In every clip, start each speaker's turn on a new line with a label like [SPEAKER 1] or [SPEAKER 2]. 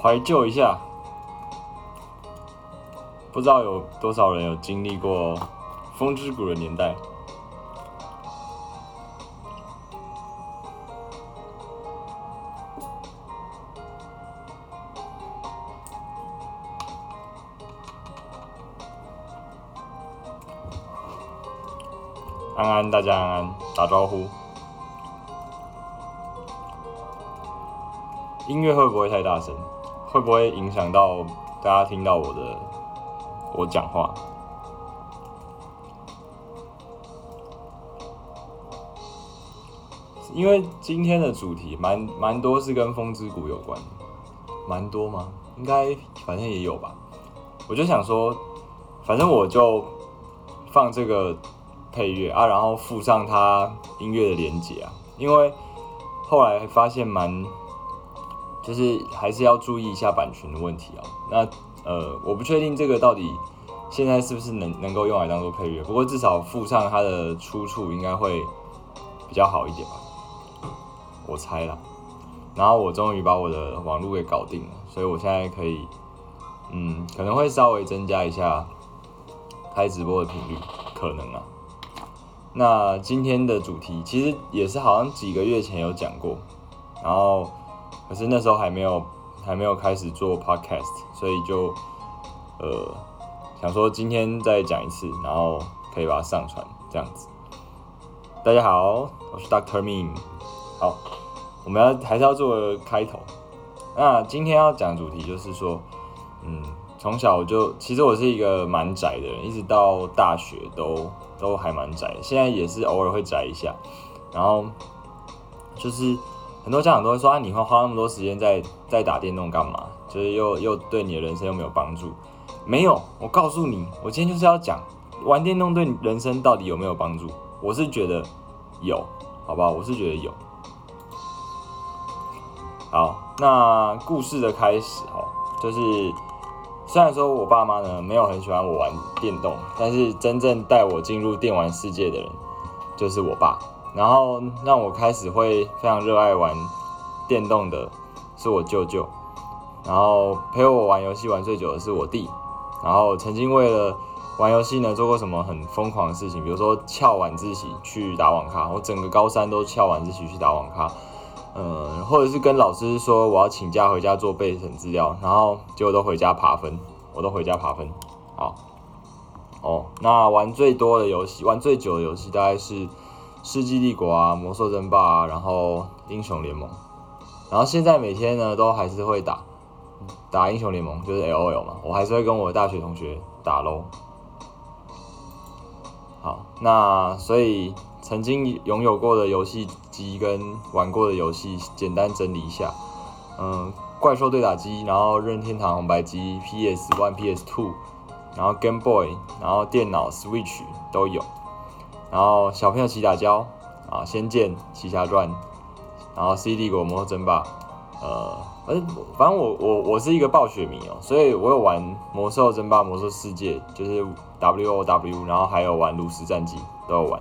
[SPEAKER 1] 怀旧一下，不知道有多少人有经历过风之谷的年代。安安，大家安安，打招呼。音乐会不会太大声？会不会影响到大家听到我的我讲话？因为今天的主题蛮蛮多是跟风之谷有关，蛮多吗？应该反正也有吧。我就想说，反正我就放这个配乐啊，然后附上它音乐的连接啊，因为后来发现蛮。就是还是要注意一下版权的问题啊。那呃，我不确定这个到底现在是不是能能够用来当做配乐，不过至少附上它的出处应该会比较好一点吧，我猜啦。然后我终于把我的网络给搞定了，所以我现在可以，嗯，可能会稍微增加一下开直播的频率，可能啊。那今天的主题其实也是好像几个月前有讲过，然后。可是那时候还没有还没有开始做 podcast，所以就呃想说今天再讲一次，然后可以把它上传这样子。大家好，我是 Doctor Ming。好，我们要还是要做个开头。那今天要讲主题就是说，嗯，从小我就其实我是一个蛮宅的人，一直到大学都都还蛮宅，现在也是偶尔会宅一下，然后就是。很多家长都会说啊，你会花那么多时间在在打电动干嘛？就是又又对你的人生又没有帮助。没有，我告诉你，我今天就是要讲玩电动对你人生到底有没有帮助。我是觉得有，好不好？我是觉得有。好，那故事的开始哦，就是虽然说我爸妈呢没有很喜欢我玩电动，但是真正带我进入电玩世界的人就是我爸。然后让我开始会非常热爱玩电动的是我舅舅，然后陪我玩游戏玩最久的是我弟，然后曾经为了玩游戏呢做过什么很疯狂的事情，比如说翘晚自习去打网咖，我整个高三都翘晚自习去打网咖，嗯，或者是跟老师说我要请假回家做备审资料，然后结果都回家爬分，我都回家爬分，好，哦，那玩最多的游戏，玩最久的游戏大概是。世纪帝国啊，魔兽争霸啊，然后英雄联盟，然后现在每天呢都还是会打打英雄联盟，就是 L O L 嘛，我还是会跟我大学同学打喽。好，那所以曾经拥有过的游戏机跟玩过的游戏，简单整理一下，嗯，怪兽对打机，然后任天堂红白机，P S One、P S Two，然后 Game Boy，然后电脑 Switch 都有。然后小朋友起打胶啊，《仙剑奇侠传》，然后《C 帝国魔兽争霸》，呃，反正反正我我我是一个暴雪迷哦，所以我有玩《魔兽争霸》《魔兽世界》，就是 W O W，然后还有玩《炉石战记》都有玩，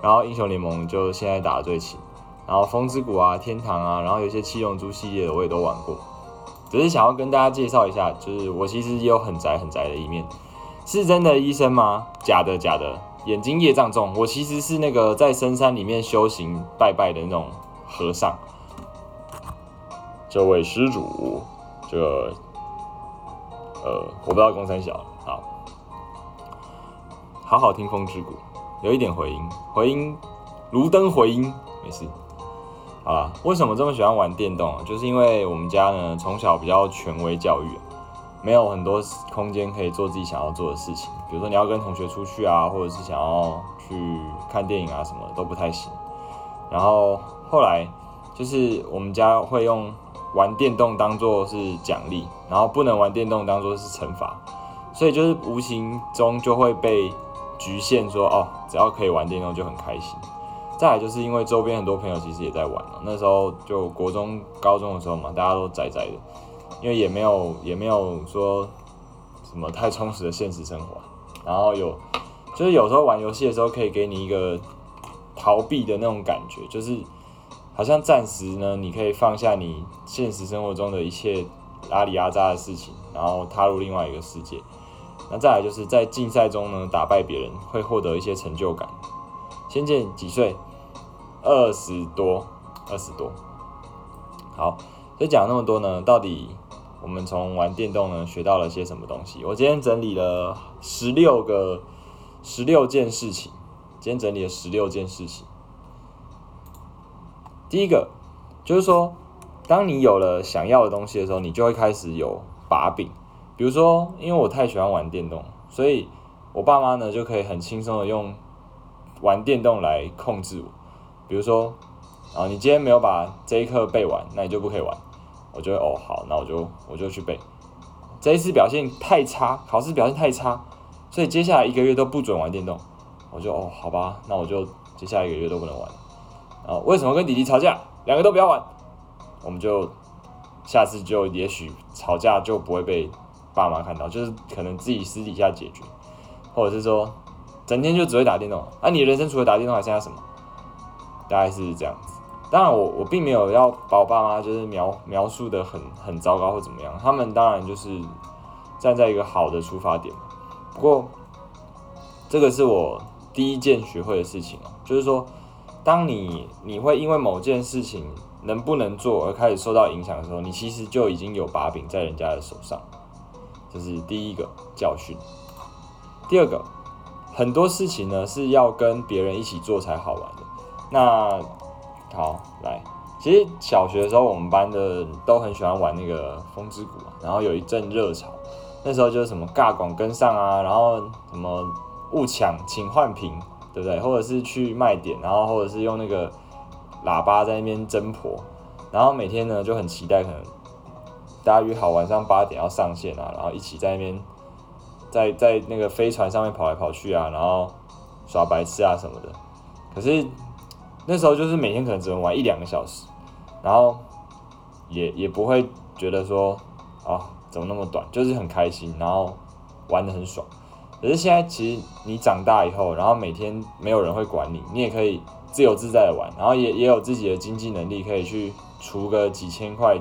[SPEAKER 1] 然后英雄联盟就现在打的最勤，然后《风之谷》啊、天堂啊，然后有一些七龙珠系列的我也都玩过，只是想要跟大家介绍一下，就是我其实也有很宅很宅的一面，是真的医生吗？假的假的。眼睛业障重，我其实是那个在深山里面修行拜拜的那种和尚。这位施主，这呃，我不知道公三小，好，好好听风之谷，有一点回音，回音，炉灯回音，没事。好了，为什么这么喜欢玩电动？就是因为我们家呢，从小比较权威教育。没有很多空间可以做自己想要做的事情，比如说你要跟同学出去啊，或者是想要去看电影啊，什么都不太行。然后后来就是我们家会用玩电动当做是奖励，然后不能玩电动当做是惩罚，所以就是无形中就会被局限说哦，只要可以玩电动就很开心。再来就是因为周边很多朋友其实也在玩那时候就国中、高中的时候嘛，大家都宅宅的。因为也没有也没有说什么太充实的现实生活，然后有就是有时候玩游戏的时候可以给你一个逃避的那种感觉，就是好像暂时呢你可以放下你现实生活中的一切阿里阿扎的事情，然后踏入另外一个世界。那再来就是在竞赛中呢，打败别人会获得一些成就感。仙剑几岁？二十多，二十多。好，所以讲那么多呢，到底我们从玩电动呢学到了些什么东西？我今天整理了十六个，十六件事情。今天整理了十六件事情。第一个就是说，当你有了想要的东西的时候，你就会开始有把柄。比如说，因为我太喜欢玩电动，所以我爸妈呢就可以很轻松的用玩电动来控制我。比如说，啊，你今天没有把这一课背完，那你就不可以玩。我就会哦好，那我就我就去背。这一次表现太差，考试表现太差，所以接下来一个月都不准玩电动。我就哦好吧，那我就接下来一个月都不能玩。啊，为什么跟弟弟吵架？两个都不要玩，我们就下次就也许吵架就不会被爸妈看到，就是可能自己私底下解决，或者是说整天就只会打电动。啊，你人生除了打电动还剩下什么？大概是这样子。当然，我我并没有要把我爸妈就是描描述的很很糟糕或怎么样，他们当然就是站在一个好的出发点。不过，这个是我第一件学会的事情啊，就是说。当你你会因为某件事情能不能做而开始受到影响的时候，你其实就已经有把柄在人家的手上，这是第一个教训。第二个，很多事情呢是要跟别人一起做才好玩的。那好，来，其实小学的时候我们班的都很喜欢玩那个风之谷嘛，然后有一阵热潮，那时候就是什么尬广跟上啊，然后什么误抢请换屏。对不对？或者是去卖点，然后或者是用那个喇叭在那边争婆，然后每天呢就很期待，可能大家约好晚上八点要上线啊，然后一起在那边在在那个飞船上面跑来跑去啊，然后耍白痴啊什么的。可是那时候就是每天可能只能玩一两个小时，然后也也不会觉得说啊怎么那么短，就是很开心，然后玩的很爽。可是现在，其实你长大以后，然后每天没有人会管你，你也可以自由自在的玩，然后也也有自己的经济能力，可以去除个几千块、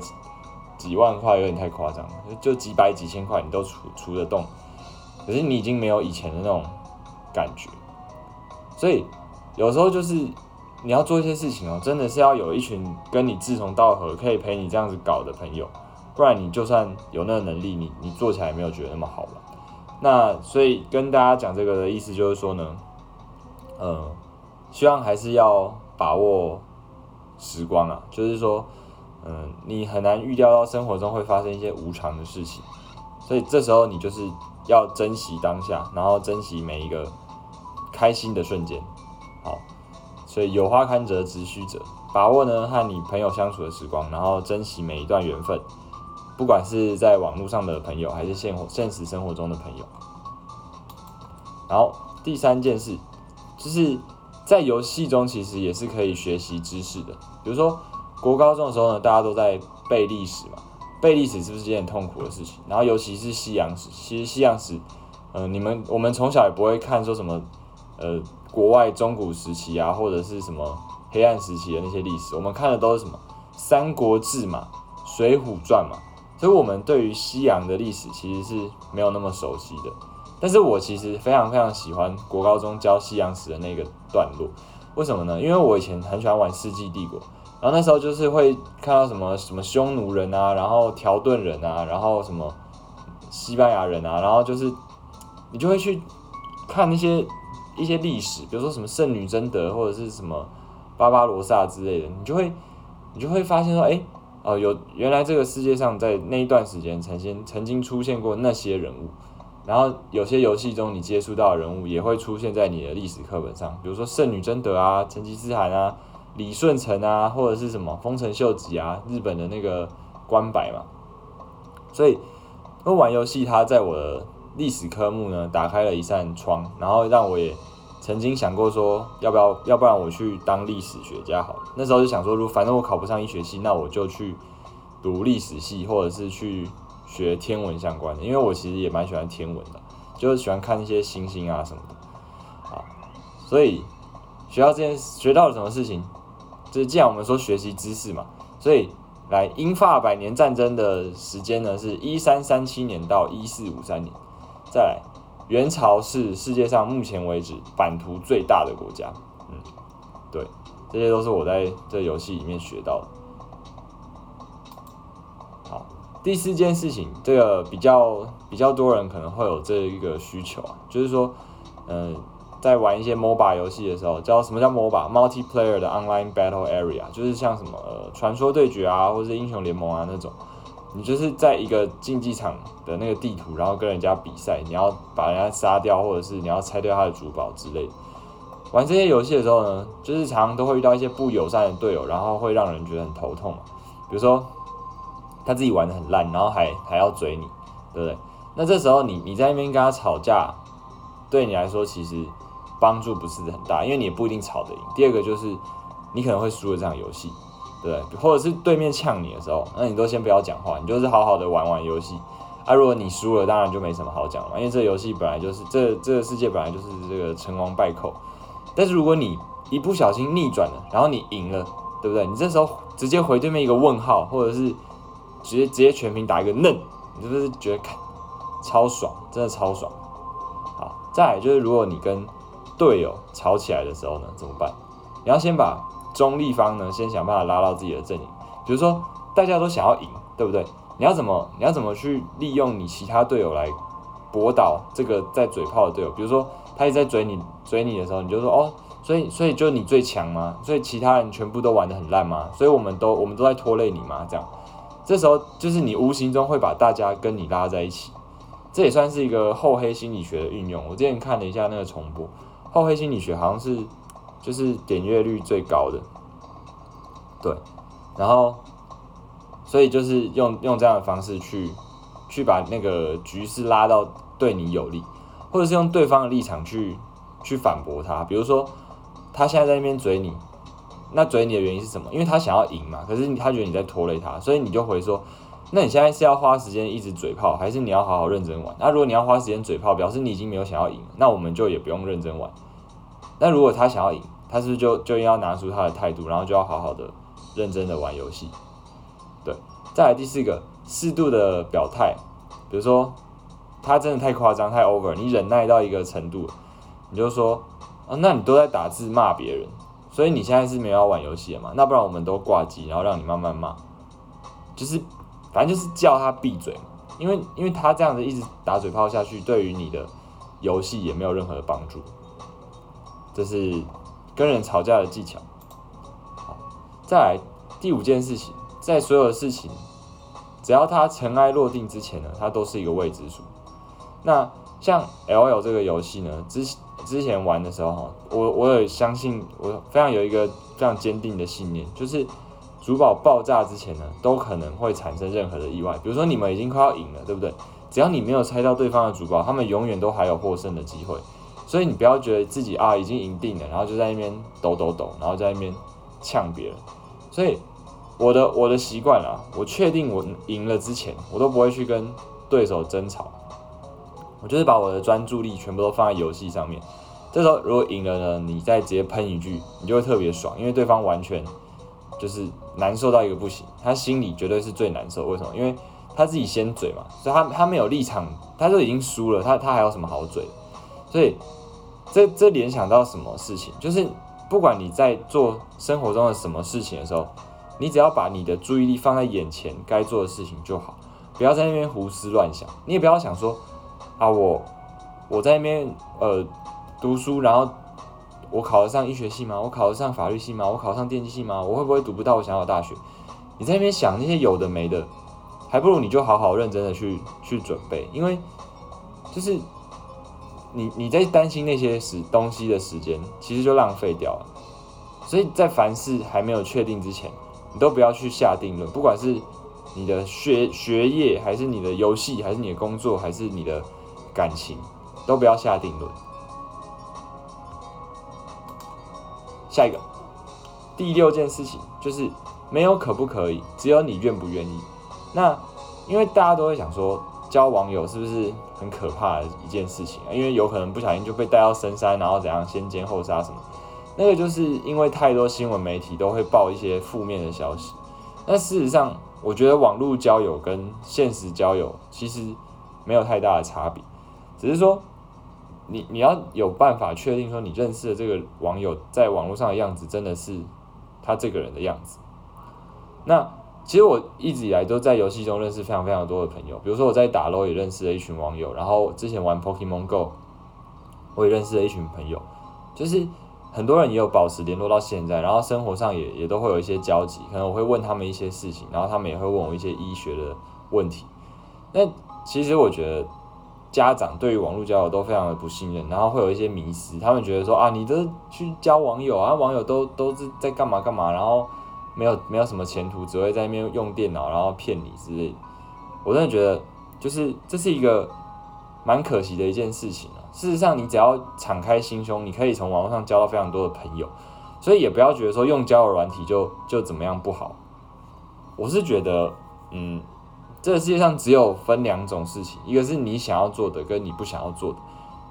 [SPEAKER 1] 几万块，有点太夸张了，就几百几千块你都除除得动。可是你已经没有以前的那种感觉，所以有时候就是你要做一些事情哦，真的是要有一群跟你志同道合，可以陪你这样子搞的朋友，不然你就算有那个能力，你你做起来没有觉得那么好玩。那所以跟大家讲这个的意思就是说呢，呃，希望还是要把握时光啊，就是说，嗯，你很难预料到生活中会发生一些无常的事情，所以这时候你就是要珍惜当下，然后珍惜每一个开心的瞬间。好，所以有花堪折直须折，把握呢和你朋友相处的时光，然后珍惜每一段缘分。不管是在网络上的朋友，还是现现实生活中的朋友。然后第三件事，就是在游戏中其实也是可以学习知识的。比如说国高中的时候呢，大家都在背历史嘛，背历史是不是一件很痛苦的事情？然后尤其是西洋史，其实西洋史，嗯，你们我们从小也不会看说什么，呃，国外中古时期啊，或者是什么黑暗时期的那些历史，我们看的都是什么《三国志》嘛，《水浒传》嘛。所以，我们对于西洋的历史其实是没有那么熟悉的。但是我其实非常非常喜欢国高中教西洋史的那个段落。为什么呢？因为我以前很喜欢玩《世纪帝国》，然后那时候就是会看到什么什么匈奴人啊，然后条顿人啊，然后什么西班牙人啊，然后就是你就会去看那些一些历史，比如说什么圣女贞德或者是什么巴巴罗萨之类的，你就会你就会发现说，哎。哦，有原来这个世界上在那一段时间曾经曾经出现过那些人物，然后有些游戏中你接触到的人物也会出现在你的历史课本上，比如说圣女贞德啊、成吉思汗啊、李舜臣啊，或者是什么丰臣秀吉啊，日本的那个关白嘛。所以，玩游戏它在我的历史科目呢打开了一扇窗，然后让我也。曾经想过说，要不要，要不然我去当历史学家好了。那时候就想说，如反正我考不上医学系，那我就去读历史系，或者是去学天文相关的。因为我其实也蛮喜欢天文的，就是喜欢看一些星星啊什么的。啊，所以学到这件学到了什么事情？就是既然我们说学习知识嘛，所以来，英法百年战争的时间呢是一三三七年到一四五三年。再来，元朝是世界上目前为止版图最大的国家。嗯，对，这些都是我在这游戏里面学到的。好，第四件事情，这个比较比较多人可能会有这一个需求啊，就是说，嗯。在玩一些 MOBA 游戏的时候，叫什么叫 MOBA？Multiplayer 的 Online Battle Area，就是像什么呃传说对决啊，或者是英雄联盟啊那种，你就是在一个竞技场的那个地图，然后跟人家比赛，你要把人家杀掉，或者是你要拆掉他的珠宝之类。玩这些游戏的时候呢，就是常常都会遇到一些不友善的队友，然后会让人觉得很头痛嘛。比如说他自己玩的很烂，然后还还要追你，对不对？那这时候你你在那边跟他吵架，对你来说其实。帮助不是很大，因为你也不一定吵得赢。第二个就是你可能会输了这场游戏，对？或者是对面呛你的时候，那你都先不要讲话，你就是好好的玩玩游戏。啊，如果你输了，当然就没什么好讲了，因为这游戏本来就是这这个世界本来就是这个成王败寇。但是如果你一不小心逆转了，然后你赢了，对不对？你这时候直接回对面一个问号，或者是直接直接全屏打一个嫩，你是不是觉得看超爽？真的超爽。好，再来就是如果你跟队友吵起来的时候呢，怎么办？你要先把中立方呢，先想办法拉到自己的阵营。比如说，大家都想要赢，对不对？你要怎么，你要怎么去利用你其他队友来驳倒这个在嘴炮的队友？比如说，他一直在嘴你，嘴你的时候，你就说哦，所以，所以就你最强吗？所以其他人全部都玩的很烂吗？所以我们都，我们都在拖累你吗？这样，这时候就是你无形中会把大家跟你拉在一起。这也算是一个厚黑心理学的运用。我之前看了一下那个重播。厚黑心理学好像是就是点阅率最高的，对，然后所以就是用用这样的方式去去把那个局势拉到对你有利，或者是用对方的立场去去反驳他。比如说他现在在那边追你，那追你的原因是什么？因为他想要赢嘛，可是他觉得你在拖累他，所以你就回说。那你现在是要花时间一直嘴炮，还是你要好好认真玩？那如果你要花时间嘴炮，表示你已经没有想要赢，那我们就也不用认真玩。那如果他想要赢，他是不是就就应该拿出他的态度，然后就要好好的认真的玩游戏？对，再来第四个，适度的表态，比如说他真的太夸张太 over，你忍耐到一个程度，你就说啊，那你都在打字骂别人，所以你现在是没有要玩游戏了嘛？那不然我们都挂机，然后让你慢慢骂，就是。反正就是叫他闭嘴嘛，因为因为他这样子一直打嘴炮下去，对于你的游戏也没有任何的帮助。这是跟人吵架的技巧。好，再来第五件事情，在所有的事情，只要它尘埃落定之前呢，它都是一个未知数。那像 L L 这个游戏呢，之之前玩的时候哈，我我也相信，我非常有一个非常坚定的信念，就是。主堡爆炸之前呢，都可能会产生任何的意外。比如说你们已经快要赢了，对不对？只要你没有拆到对方的主堡，他们永远都还有获胜的机会。所以你不要觉得自己啊已经赢定了，然后就在那边抖抖抖，然后在那边呛别人。所以我的我的习惯啊，我确定我赢了之前，我都不会去跟对手争吵。我就是把我的专注力全部都放在游戏上面。这时候如果赢了呢，你再直接喷一句，你就会特别爽，因为对方完全。就是难受到一个不行，他心里绝对是最难受。为什么？因为他自己先嘴嘛，所以他他没有立场，他就已经输了，他他还有什么好嘴？所以这这联想到什么事情？就是不管你在做生活中的什么事情的时候，你只要把你的注意力放在眼前该做的事情就好，不要在那边胡思乱想。你也不要想说啊，我我在那边呃读书，然后。我考得上医学系吗？我考得上法律系吗？我考上电机系吗？我会不会读不到我想要的大学？你在那边想那些有的没的，还不如你就好好认真的去去准备，因为就是你你在担心那些时东西的时间，其实就浪费掉了。所以在凡事还没有确定之前，你都不要去下定论，不管是你的学学业，还是你的游戏，还是你的工作，还是你的感情，都不要下定论。下一个，第六件事情就是没有可不可以，只有你愿不愿意。那因为大家都会想说，交网友是不是很可怕的一件事情？因为有可能不小心就被带到深山，然后怎样先奸后杀什么？那个就是因为太多新闻媒体都会报一些负面的消息。那事实上，我觉得网络交友跟现实交友其实没有太大的差别，只是说你你要有办法确定说你认识的这个网友在网络上的样子真的是他这个人的样子。那其实我一直以来都在游戏中认识非常非常多的朋友，比如说我在打 LO 也认识了一群网友，然后之前玩 Pokemon Go 我也认识了一群朋友，就是很多人也有保持联络到现在，然后生活上也也都会有一些交集，可能我会问他们一些事情，然后他们也会问我一些医学的问题。那其实我觉得家长对于网络交友都非常的不信任，然后会有一些迷失，他们觉得说啊，你这去交网友啊，网友都都是在干嘛干嘛，然后。没有没有什么前途，只会在那边用电脑，然后骗你之类。我真的觉得，就是这是一个蛮可惜的一件事情啊。事实上，你只要敞开心胸，你可以从网络上交到非常多的朋友。所以也不要觉得说用交友软体就就怎么样不好。我是觉得，嗯，这个世界上只有分两种事情，一个是你想要做的，跟你不想要做的。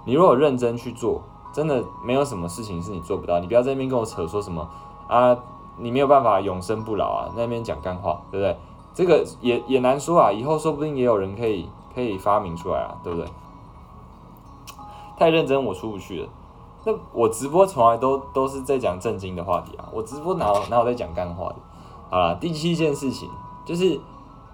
[SPEAKER 1] 你如果认真去做，真的没有什么事情是你做不到。你不要在那边跟我扯说什么啊。你没有办法永生不老啊，那边讲干话，对不对？这个也也难说啊，以后说不定也有人可以可以发明出来啊，对不对？太认真我出不去了。那我直播从来都都是在讲正经的话题啊，我直播哪哪有在讲干话的？好了，第七件事情就是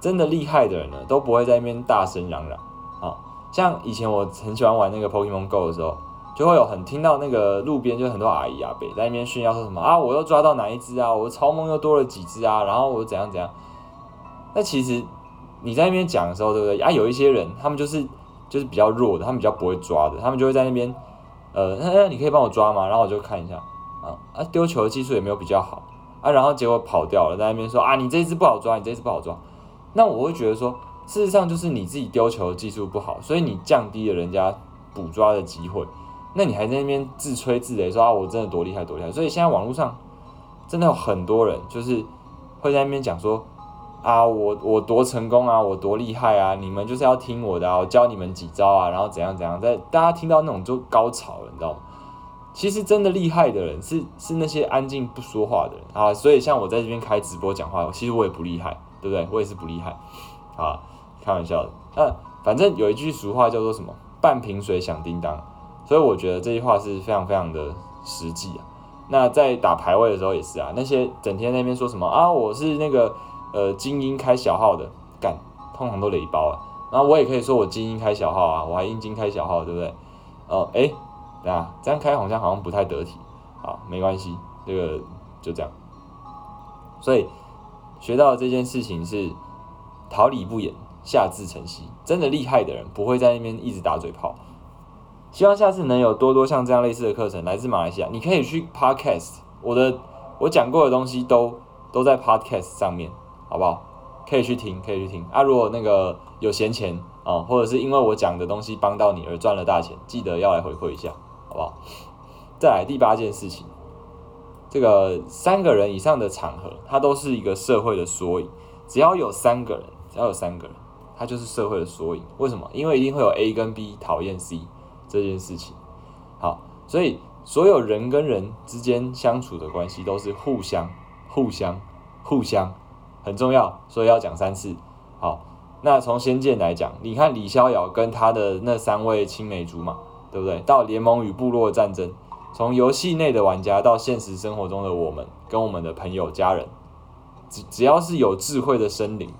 [SPEAKER 1] 真的厉害的人呢，都不会在那边大声嚷嚷。啊像以前我很喜欢玩那个 Pokemon Go 的时候。就会有很听到那个路边就很多阿姨阿伯在那边炫耀说什么啊，我又抓到哪一只啊，我的超梦又多了几只啊，然后我怎样怎样。那其实你在那边讲的时候，对不对啊？有一些人他们就是就是比较弱的，他们比较不会抓的，他们就会在那边呃，那你可以帮我抓吗？然后我就看一下啊啊，丢球的技术也没有比较好啊，然后结果跑掉了，在那边说啊，你这只不好抓，你这只不好抓。那我会觉得说，事实上就是你自己丢球的技术不好，所以你降低了人家捕抓的机会。那你还在那边自吹自擂说啊，我真的多厉害多厉害！所以现在网络上真的有很多人，就是会在那边讲说啊，我我多成功啊，我多厉害啊，你们就是要听我的啊，我教你们几招啊，然后怎样怎样，在大家听到那种就高潮了，你知道吗？其实真的厉害的人是是那些安静不说话的人啊。所以像我在这边开直播讲话，其实我也不厉害，对不对？我也是不厉害啊，开玩笑的。那反正有一句俗话叫做什么？半瓶水响叮当。所以我觉得这句话是非常非常的实际啊。那在打排位的时候也是啊，那些整天那边说什么啊，我是那个呃精英开小号的，干通常都雷包啊。然后我也可以说我精英开小号啊，我还英精开小号，对不对？哦，哎，等下这样开好像好像不太得体啊，没关系，这个就这样。所以学到这件事情是桃李不言，下自成蹊。真的厉害的人不会在那边一直打嘴炮。希望下次能有多多像这样类似的课程，来自马来西亚。你可以去 Podcast，我的我讲过的东西都都在 Podcast 上面，好不好？可以去听，可以去听。啊，如果那个有闲钱啊，或者是因为我讲的东西帮到你而赚了大钱，记得要来回馈一下，好不好？再来第八件事情，这个三个人以上的场合，它都是一个社会的缩影。只要有三个人，只要有三个人，它就是社会的缩影。为什么？因为一定会有 A 跟 B 讨厌 C。这件事情，好，所以所有人跟人之间相处的关系都是互相、互相、互相，很重要，所以要讲三次。好，那从仙剑来讲，你看李逍遥跟他的那三位青梅竹马，对不对？到联盟与部落战争，从游戏内的玩家到现实生活中的我们，跟我们的朋友、家人，只只要是有智慧的生灵，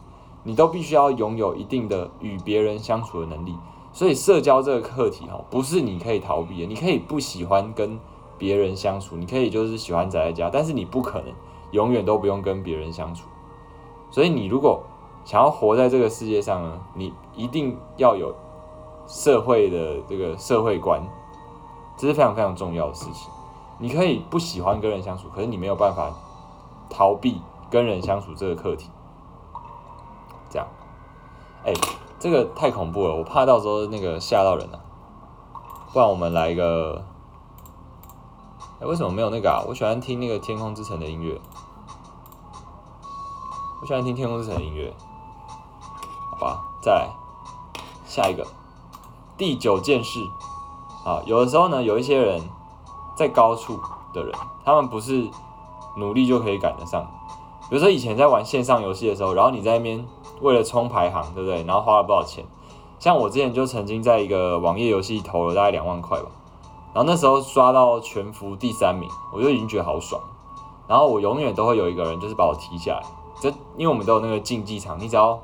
[SPEAKER 1] 你都必须要拥有一定的与别人相处的能力。所以社交这个课题哈，不是你可以逃避的。你可以不喜欢跟别人相处，你可以就是喜欢宅在家，但是你不可能永远都不用跟别人相处。所以你如果想要活在这个世界上呢，你一定要有社会的这个社会观，这是非常非常重要的事情。你可以不喜欢跟人相处，可是你没有办法逃避跟人相处这个课题。这样，哎。这个太恐怖了，我怕到时候那个吓到人了。不然我们来一个，哎，为什么没有那个啊？我喜欢听那个《天空之城》的音乐，我喜欢听《天空之城》的音乐。好吧，再来下一个第九件事啊。有的时候呢，有一些人在高处的人，他们不是努力就可以赶得上。比如说以前在玩线上游戏的时候，然后你在那边为了冲排行，对不对？然后花了不少钱。像我之前就曾经在一个网页游戏投了大概两万块吧，然后那时候刷到全服第三名，我就已经觉得好爽。然后我永远都会有一个人就是把我踢下来，这因为我们都有那个竞技场，你只要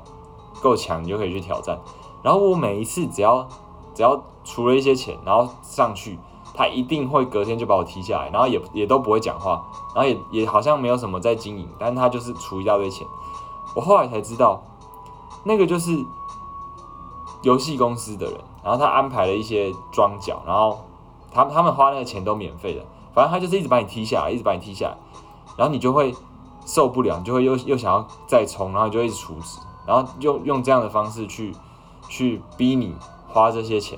[SPEAKER 1] 够强，你就可以去挑战。然后我每一次只要只要出了一些钱，然后上去。他一定会隔天就把我踢下来，然后也也都不会讲话，然后也也好像没有什么在经营，但他就是出一大堆钱。我后来才知道，那个就是游戏公司的人，然后他安排了一些庄脚，然后他他们花那个钱都免费的，反正他就是一直把你踢下来，一直把你踢下来，然后你就会受不了，就会又又想要再冲，然后就一直充值，然后用用这样的方式去去逼你花这些钱。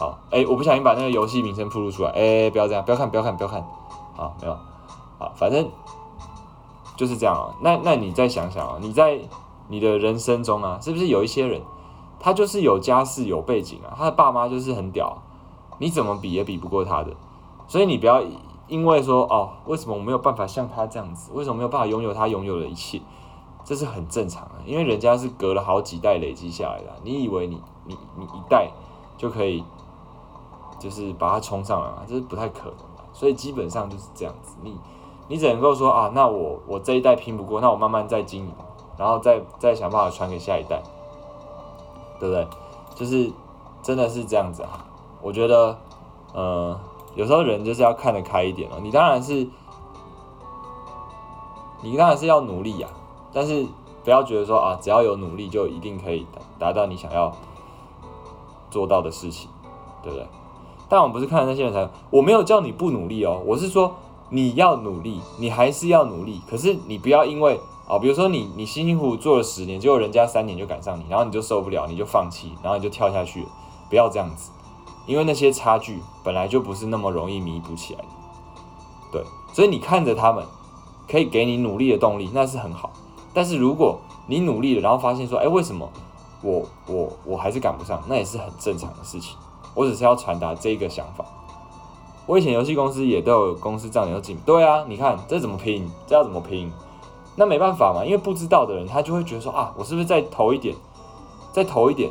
[SPEAKER 1] 好，哎，我不小心把那个游戏名称铺露出来，哎，不要这样，不要看，不要看，不要看，好，没有，好，反正就是这样啊。那那你再想想啊，你在你的人生中啊，是不是有一些人，他就是有家世、有背景啊，他的爸妈就是很屌，你怎么比也比不过他的，所以你不要因为说哦，为什么我没有办法像他这样子，为什么没有办法拥有他拥有的一切，这是很正常的，因为人家是隔了好几代累积下来的，你以为你你你一代就可以。就是把它冲上来嘛，这是不太可能的，所以基本上就是这样子。你你只能够说啊，那我我这一代拼不过，那我慢慢再经营，然后再再想办法传给下一代，对不对？就是真的是这样子啊。我觉得，呃，有时候人就是要看得开一点哦。你当然是，你当然是要努力呀，但是不要觉得说啊，只要有努力就一定可以达达到你想要做到的事情，对不对？但我不是看那些人才，我没有叫你不努力哦，我是说你要努力，你还是要努力。可是你不要因为啊，比如说你你辛辛苦苦做了十年，结果人家三年就赶上你，然后你就受不了，你就放弃，然后你就跳下去了。不要这样子，因为那些差距本来就不是那么容易弥补起来的。对，所以你看着他们可以给你努力的动力，那是很好。但是如果你努力了，然后发现说，哎，为什么我我我还是赶不上，那也是很正常的事情。我只是要传达这个想法。我以前游戏公司也都有公司账要进，对啊，你看这怎么拼？这要怎么拼？那没办法嘛，因为不知道的人他就会觉得说啊，我是不是再投一点，再投一点，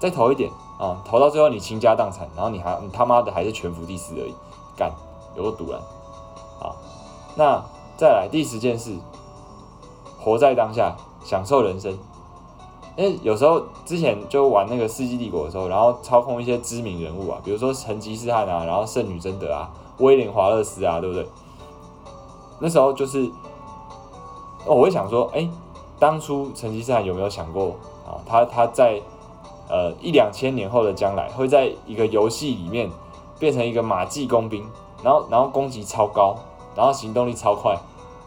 [SPEAKER 1] 再投一点啊？投到最后你倾家荡产，然后你还你他妈的还是全服第四而已，干有个赌人。好，那再来第十件事，活在当下，享受人生。因为有时候之前就玩那个《世纪帝国》的时候，然后操控一些知名人物啊，比如说成吉思汗啊，然后圣女贞德啊，威廉华勒斯啊，对不对？那时候就是，我会想说，哎，当初成吉思汗有没有想过啊？他他在呃一两千年后的将来，会在一个游戏里面变成一个马技工兵，然后然后攻击超高，然后行动力超快。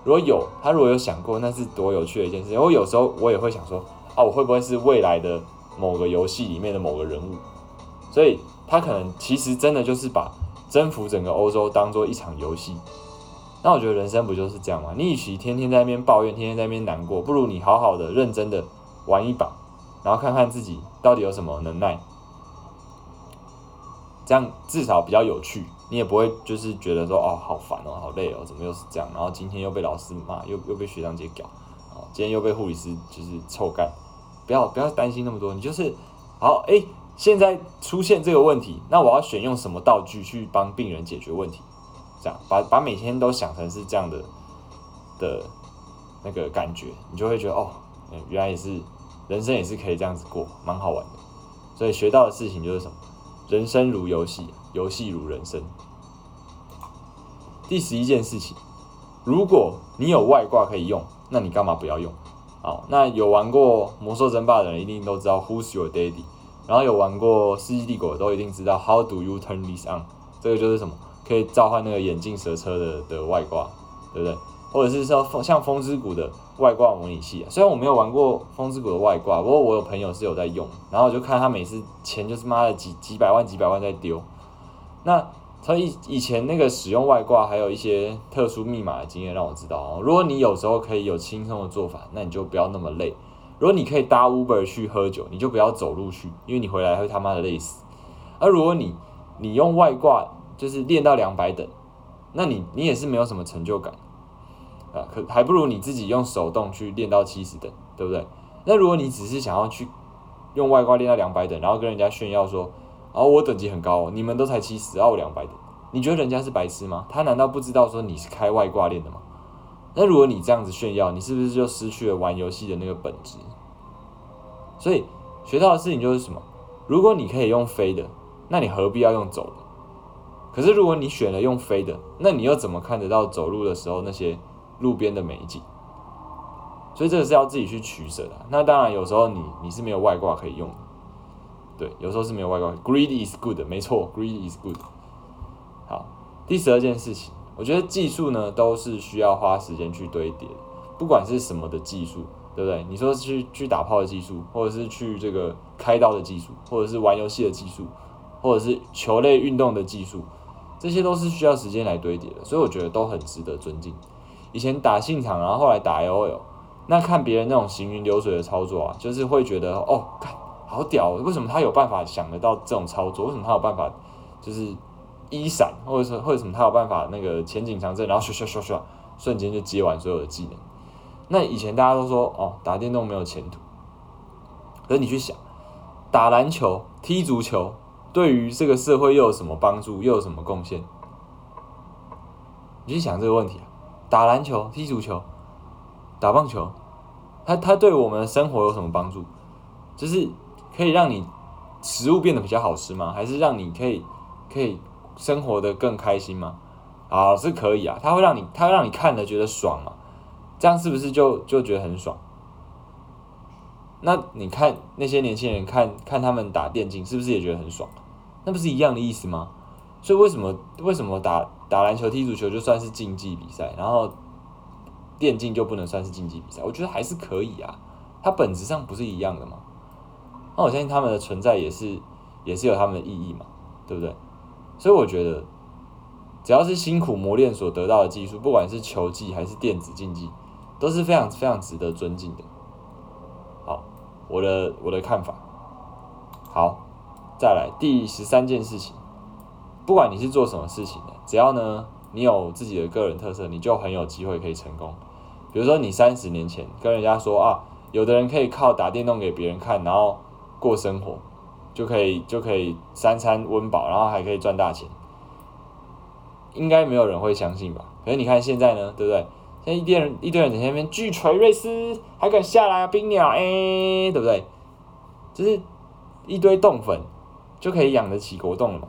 [SPEAKER 1] 如果有他如果有想过，那是多有趣的一件事情。我有时候我也会想说。啊，我会不会是未来的某个游戏里面的某个人物？所以他可能其实真的就是把征服整个欧洲当做一场游戏。那我觉得人生不就是这样吗？你与其天天在那边抱怨，天天在那边难过，不如你好好的、认真的玩一把，然后看看自己到底有什么能耐。这样至少比较有趣，你也不会就是觉得说哦好烦哦，好累哦，怎么又是这样？然后今天又被老师骂，又又被学长姐搞，啊，今天又被护理师就是臭干。不要不要担心那么多，你就是好哎。现在出现这个问题，那我要选用什么道具去帮病人解决问题？这样把把每天都想成是这样的的那个感觉，你就会觉得哦，原来也是人生也是可以这样子过，蛮好玩的。所以学到的事情就是什么？人生如游戏，游戏如人生。第十一件事情，如果你有外挂可以用，那你干嘛不要用？好，那有玩过魔兽争霸的人一定都知道 Who's your daddy，然后有玩过世纪帝国都一定知道 How do you turn this on？这个就是什么？可以召唤那个眼镜蛇车的的外挂，对不对？或者是说风像风之谷的外挂模拟器啊。虽然我没有玩过风之谷的外挂，不过我有朋友是有在用，然后我就看他每次钱就是妈的几几百万几百万在丢，那。他以以前那个使用外挂，还有一些特殊密码的经验，让我知道哦。如果你有时候可以有轻松的做法，那你就不要那么累。如果你可以搭 Uber 去喝酒，你就不要走路去，因为你回来会他妈的累死。而如果你你用外挂，就是练到两百等，那你你也是没有什么成就感。啊，可还不如你自己用手动去练到七十等，对不对？那如果你只是想要去用外挂练到两百等，然后跟人家炫耀说，哦，我等级很高，你们都才七十，然后我两百等，你觉得人家是白痴吗？他难道不知道说你是开外挂练的吗？那如果你这样子炫耀，你是不是就失去了玩游戏的那个本质？所以学到的事情就是什么？如果你可以用飞的，那你何必要用走的？可是如果你选了用飞的，那你又怎么看得到走路的时候那些路边的美景？所以这个是要自己去取舍的。那当然有时候你你是没有外挂可以用的，对，有时候是没有外挂。Greed is good，没错，Greed is good。好，第十二件事情，我觉得技术呢都是需要花时间去堆叠，不管是什么的技术。对不对？你说去去打炮的技术，或者是去这个开刀的技术，或者是玩游戏的技术，或者是球类运动的技术，这些都是需要时间来堆叠的，所以我觉得都很值得尊敬。以前打信场，然后后来打 L O L，那看别人那种行云流水的操作啊，就是会觉得哦，看好屌，为什么他有办法想得到这种操作？为什么他有办法就是一闪，或者是或者什么他有办法那个前景长阵，然后唰唰唰唰，瞬间就接完所有的技能。那以前大家都说哦，打电动没有前途。可是你去想，打篮球、踢足球，对于这个社会又有什么帮助，又有什么贡献？你去想这个问题啊！打篮球、踢足球、打棒球，它它对我们的生活有什么帮助？就是可以让你食物变得比较好吃吗？还是让你可以可以生活的更开心吗？啊，是可以啊，它会让你它让你看了觉得爽嘛。这样是不是就就觉得很爽？那你看那些年轻人看看他们打电竞，是不是也觉得很爽？那不是一样的意思吗？所以为什么为什么打打篮球、踢足球就算是竞技比赛，然后电竞就不能算是竞技比赛？我觉得还是可以啊，它本质上不是一样的吗？那我相信他们的存在也是也是有他们的意义嘛，对不对？所以我觉得只要是辛苦磨练所得到的技术，不管是球技还是电子竞技。都是非常非常值得尊敬的。好，我的我的看法。好，再来第十三件事情，不管你是做什么事情的，只要呢你有自己的个人特色，你就很有机会可以成功。比如说你三十年前跟人家说啊，有的人可以靠打电动给别人看，然后过生活，就可以就可以三餐温饱，然后还可以赚大钱，应该没有人会相信吧？可是你看现在呢，对不对？现在一堆人，一堆人在那边巨锤瑞斯，还敢下来啊？冰鸟，哎，对不对？就是一堆冻粉就可以养得起国栋了嘛？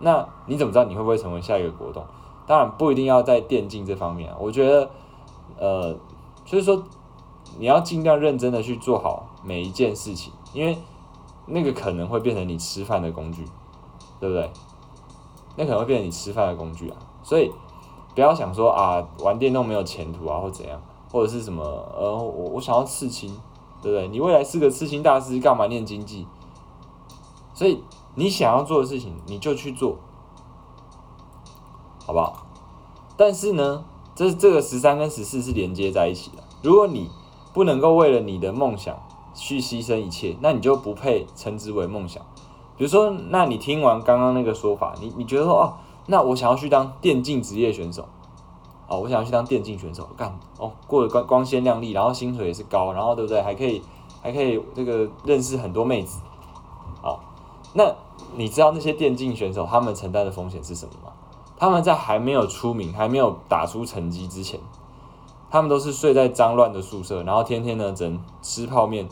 [SPEAKER 1] 那你怎么知道你会不会成为下一个国栋？当然不一定要在电竞这方面啊。我觉得，呃，就是说你要尽量认真的去做好每一件事情，因为那个可能会变成你吃饭的工具，对不对？那可能会变成你吃饭的工具啊，所以。不要想说啊，玩电动没有前途啊，或怎样，或者是什么呃，我我想要刺青，对不对？你未来是个刺青大师，干嘛念经济？所以你想要做的事情，你就去做，好不好？但是呢，这这个十三跟十四是连接在一起的。如果你不能够为了你的梦想去牺牲一切，那你就不配称之为梦想。比如说，那你听完刚刚那个说法，你你觉得说哦？那我想要去当电竞职业选手，哦，我想要去当电竞选手，干哦，过得光光鲜亮丽，然后薪水也是高，然后对不对？还可以还可以这个认识很多妹子，哦，那你知道那些电竞选手他们承担的风险是什么吗？他们在还没有出名、还没有打出成绩之前，他们都是睡在脏乱的宿舍，然后天天呢只能吃泡面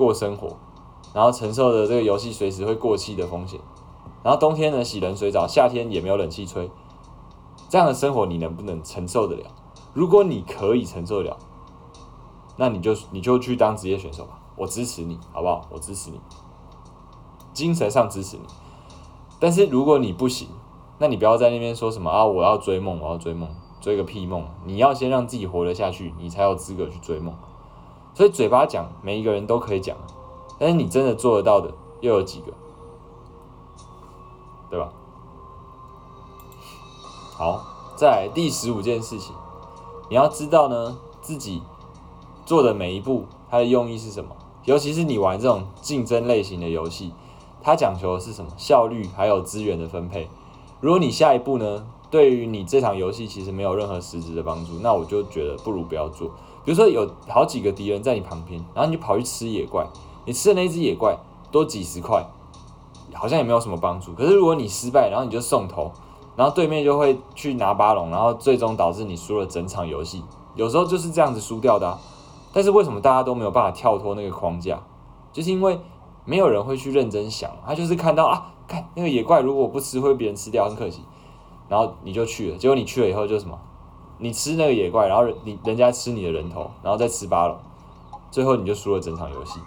[SPEAKER 1] 过生活，然后承受着这个游戏随时会过期的风险。然后冬天呢洗冷水澡，夏天也没有冷气吹，这样的生活你能不能承受得了？如果你可以承受得了，那你就你就去当职业选手吧，我支持你，好不好？我支持你，精神上支持你。但是如果你不行，那你不要在那边说什么啊！我要追梦，我要追梦，追个屁梦！你要先让自己活得下去，你才有资格去追梦。所以嘴巴讲，每一个人都可以讲，但是你真的做得到的又有几个？对吧？好，在第十五件事情，你要知道呢，自己做的每一步，它的用意是什么？尤其是你玩这种竞争类型的游戏，它讲求的是什么？效率还有资源的分配。如果你下一步呢对于你这场游戏其实没有任何实质的帮助，那我就觉得不如不要做。比如说有好几个敌人在你旁边，然后你就跑去吃野怪，你吃的那只野怪多几十块，好像也没有什么帮助。可是如果你失败，然后你就送头，然后对面就会去拿巴龙，然后最终导致你输了整场游戏。有时候就是这样子输掉的。但是为什么大家都没有办法跳脱那个框架？就是因为没有人会去认真想，他就是看到啊，看那个野怪如果不吃会被别人吃掉，很可惜。然后你就去了，结果你去了以后就什么？你吃那个野怪，然后你人家吃你的人头，然后再吃巴龙，最后你就输了整场游戏。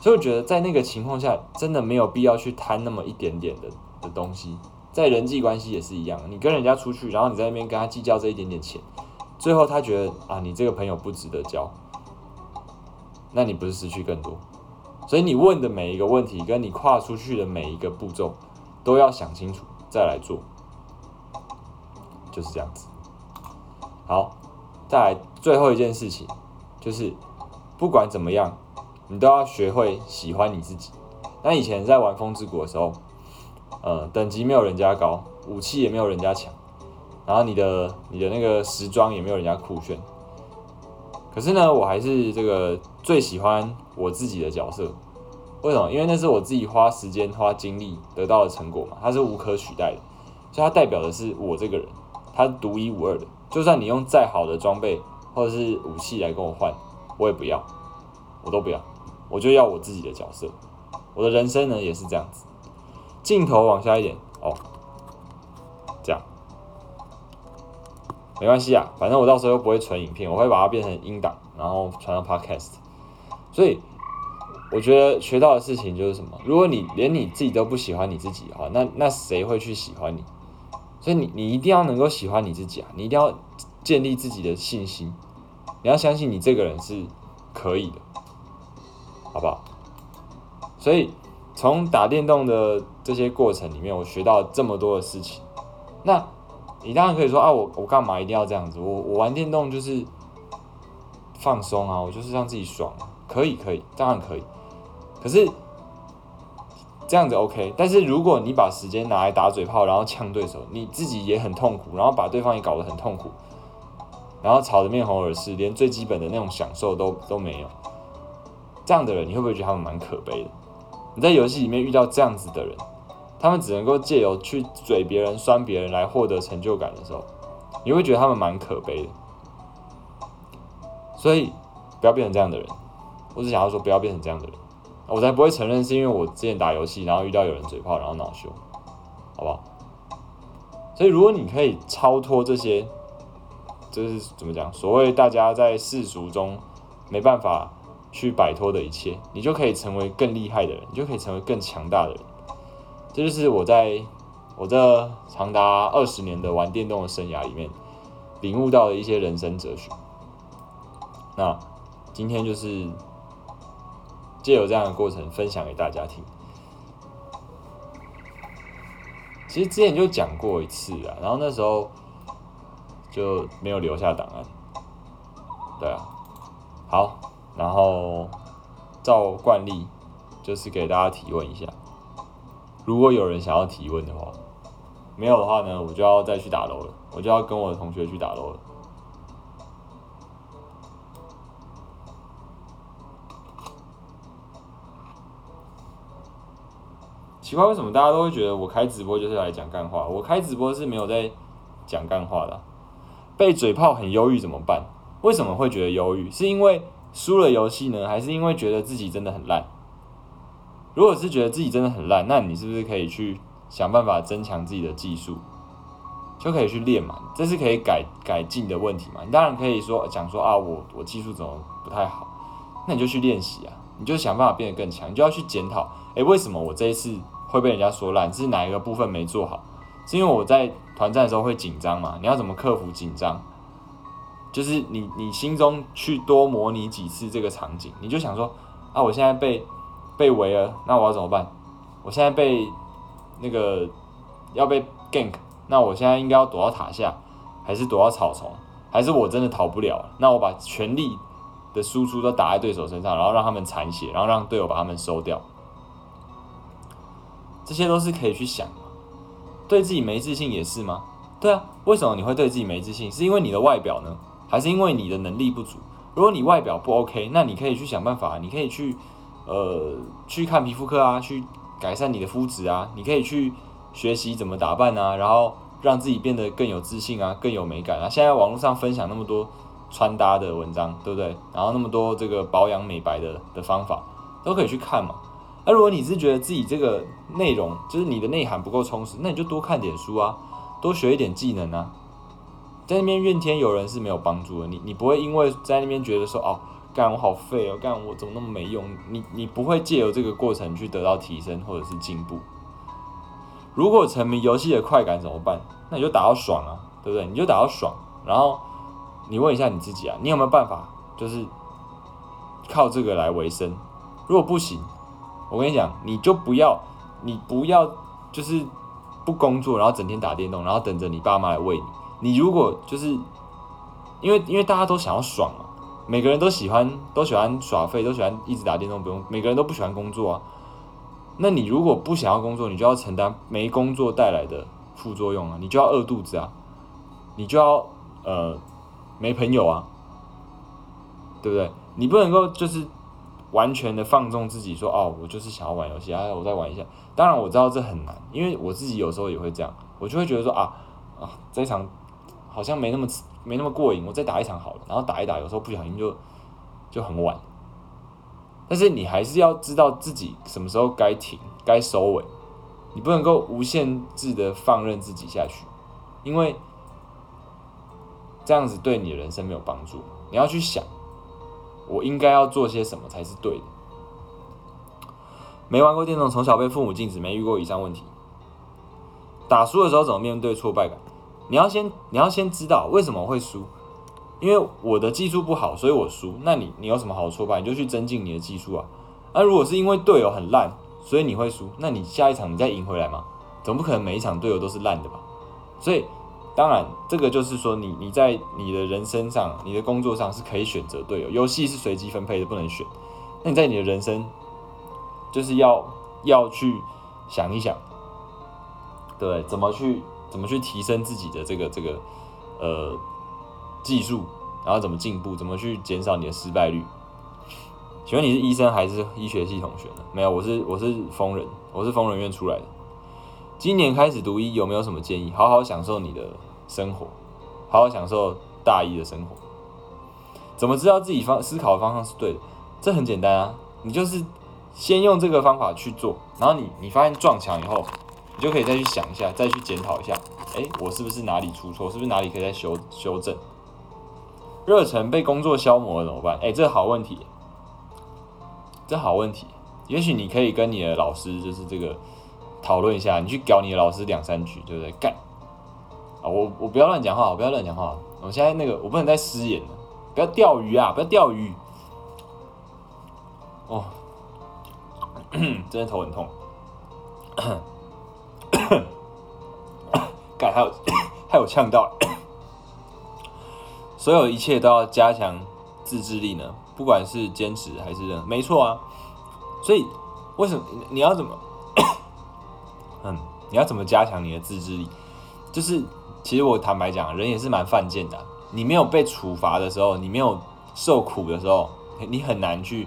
[SPEAKER 1] 所以我觉得在那个情况下，真的没有必要去贪那么一点点的的东西。在人际关系也是一样，你跟人家出去，然后你在那边跟他计较这一点点钱，最后他觉得啊，你这个朋友不值得交，那你不是失去更多？所以你问的每一个问题，跟你跨出去的每一个步骤，都要想清楚再来做。就是这样子。好，再来最后一件事情，就是不管怎么样，你都要学会喜欢你自己。那以前在玩风之谷的时候，呃，等级没有人家高，武器也没有人家强，然后你的你的那个时装也没有人家酷炫。可是呢，我还是这个最喜欢我自己的角色。为什么？因为那是我自己花时间花精力得到的成果嘛，它是无可取代的，所以它代表的是我这个人。它是独一无二的，就算你用再好的装备或者是武器来跟我换，我也不要，我都不要，我就要我自己的角色。我的人生呢也是这样子。镜头往下一点哦，这样没关系啊，反正我到时候又不会存影片，我会把它变成音档，然后传到 Podcast。所以我觉得学到的事情就是什么？如果你连你自己都不喜欢你自己的话，那那谁会去喜欢你？所以你你一定要能够喜欢你自己啊！你一定要建立自己的信心，你要相信你这个人是可以的，好不好？所以从打电动的这些过程里面，我学到这么多的事情。那你当然可以说啊，我我干嘛一定要这样子？我我玩电动就是放松啊，我就是让自己爽，可以可以，当然可以。可是。这样子 OK，但是如果你把时间拿来打嘴炮，然后呛对手，你自己也很痛苦，然后把对方也搞得很痛苦，然后吵得面红耳赤，连最基本的那种享受都都没有，这样的人你会不会觉得他们蛮可悲的？你在游戏里面遇到这样子的人，他们只能够借由去嘴别人、酸别人来获得成就感的时候，你会觉得他们蛮可悲的。所以不要变成这样的人，我只想要说不要变成这样的人。我才不会承认是因为我之前打游戏，然后遇到有人嘴炮，然后恼羞，好不好？所以如果你可以超脱这些，就是怎么讲？所谓大家在世俗中没办法去摆脱的一切，你就可以成为更厉害的人，你就可以成为更强大的人。这就是我在我这长达二十年的玩电动的生涯里面领悟到的一些人生哲学。那今天就是。借有这样的过程分享给大家听。其实之前就讲过一次啊，然后那时候就没有留下档案。对啊，好，然后照惯例就是给大家提问一下。如果有人想要提问的话，没有的话呢，我就要再去打楼了，我就要跟我的同学去打楼了。奇怪，为什么大家都会觉得我开直播就是来讲干话？我开直播是没有在讲干话的。被嘴炮很忧郁怎么办？为什么会觉得忧郁？是因为输了游戏呢，还是因为觉得自己真的很烂？如果是觉得自己真的很烂，那你是不是可以去想办法增强自己的技术，就可以去练嘛？这是可以改改进的问题嘛？你当然可以说讲说啊，我我技术怎么不太好？那你就去练习啊，你就想办法变得更强，你就要去检讨，诶，为什么我这一次？会被人家说烂，是哪一个部分没做好？是因为我在团战的时候会紧张嘛？你要怎么克服紧张？就是你你心中去多模拟几次这个场景，你就想说啊，我现在被被围了，那我要怎么办？我现在被那个要被 gank，那我现在应该要躲到塔下，还是躲到草丛？还是我真的逃不了？那我把全力的输出都打在对手身上，然后让他们残血，然后让队友把他们收掉。这些都是可以去想，对自己没自信也是吗？对啊，为什么你会对自己没自信？是因为你的外表呢，还是因为你的能力不足？如果你外表不 OK，那你可以去想办法，你可以去呃去看皮肤科啊，去改善你的肤质啊，你可以去学习怎么打扮啊，然后让自己变得更有自信啊，更有美感啊。现在网络上分享那么多穿搭的文章，对不对？然后那么多这个保养美白的的方法，都可以去看嘛。那如果你是觉得自己这个内容就是你的内涵不够充实，那你就多看点书啊。多学一点技能啊，在那边怨天尤人是没有帮助的。你你不会因为在那边觉得说哦，干我好废哦，干我怎么那么没用？你你不会借由这个过程去得到提升或者是进步。如果沉迷游戏的快感怎么办？那你就打到爽啊，对不对？你就打到爽，然后你问一下你自己啊，你有没有办法就是靠这个来维生？如果不行，我跟你讲，你就不要，你不要就是。不工作，然后整天打电动，然后等着你爸妈来喂你。你如果就是因为因为大家都想要爽嘛，每个人都喜欢都喜欢耍废，都喜欢一直打电动，不用每个人都不喜欢工作啊。那你如果不想要工作，你就要承担没工作带来的副作用啊，你就要饿肚子啊，你就要呃没朋友啊，对不对？你不能够就是。完全的放纵自己，说哦，我就是想要玩游戏啊，我再玩一下。当然我知道这很难，因为我自己有时候也会这样，我就会觉得说啊啊，这一场好像没那么没那么过瘾，我再打一场好了。然后打一打，有时候不小心就就很晚。但是你还是要知道自己什么时候该停，该收尾。你不能够无限制的放任自己下去，因为这样子对你的人生没有帮助。你要去想。我应该要做些什么才是对的？没玩过电动，从小被父母禁止，没遇过以上问题。打输的时候怎么面对挫败感？你要先你要先知道为什么会输，因为我的技术不好，所以我输。那你你有什么好挫败？你就去增进你的技术啊。那如果是因为队友很烂，所以你会输，那你下一场你再赢回来吗？总不可能每一场队友都是烂的吧？所以。当然，这个就是说，你你在你的人生上、你的工作上是可以选择队友。游戏是随机分配的，不能选。那你在你的人生，就是要要去想一想，对，怎么去怎么去提升自己的这个这个呃技术，然后怎么进步，怎么去减少你的失败率。请问你是医生还是医学系同学呢？没有，我是我是疯人，我是疯人院出来的。今年开始读医，有没有什么建议？好好享受你的。生活，好好享受大一的生活。怎么知道自己方思考的方向是对的？这很简单啊，你就是先用这个方法去做，然后你你发现撞墙以后，你就可以再去想一下，再去检讨一下，哎，我是不是哪里出错？是不是哪里可以再修修正？热忱被工作消磨了怎么办？哎，这好问题，这好问题。也许你可以跟你的老师就是这个讨论一下，你去搞你的老师两三句，对不对？干。我我不要乱讲话，我不要乱讲话。我现在那个，我不能再失言了。不要钓鱼啊，不要钓鱼。哦，真的头很痛。盖还有还有呛到。所有一切都要加强自制力呢，不管是坚持还是没错啊。所以为什么你要怎么？嗯，你要怎么加强你的自制力？就是。其实我坦白讲，人也是蛮犯贱的。你没有被处罚的时候，你没有受苦的时候，你很难去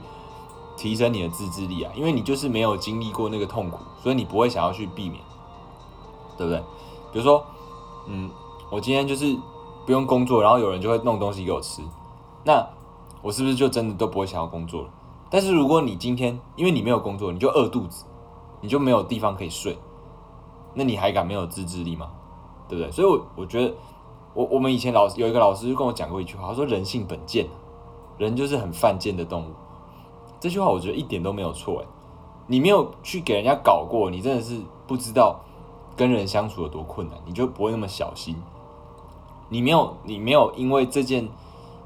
[SPEAKER 1] 提升你的自制力啊，因为你就是没有经历过那个痛苦，所以你不会想要去避免，对不对？比如说，嗯，我今天就是不用工作，然后有人就会弄东西给我吃，那我是不是就真的都不会想要工作了？但是如果你今天因为你没有工作，你就饿肚子，你就没有地方可以睡，那你还敢没有自制力吗？对不对？所以，我我觉得，我我们以前老师有一个老师就跟我讲过一句话，他说：“人性本贱，人就是很犯贱的动物。”这句话我觉得一点都没有错。哎，你没有去给人家搞过，你真的是不知道跟人相处有多困难，你就不会那么小心。你没有，你没有因为这件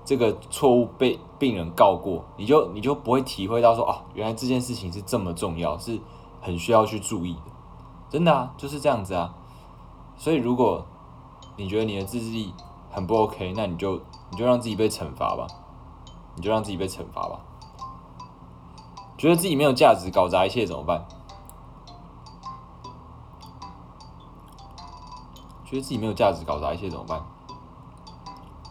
[SPEAKER 1] 这个错误被病人告过，你就你就不会体会到说，哦，原来这件事情是这么重要，是很需要去注意的。真的啊，就是这样子啊。所以，如果你觉得你的自制力很不 OK，那你就你就让自己被惩罚吧，你就让自己被惩罚吧。觉得自己没有价值，搞砸一切怎么办？觉得自己没有价值，搞砸一切怎么办？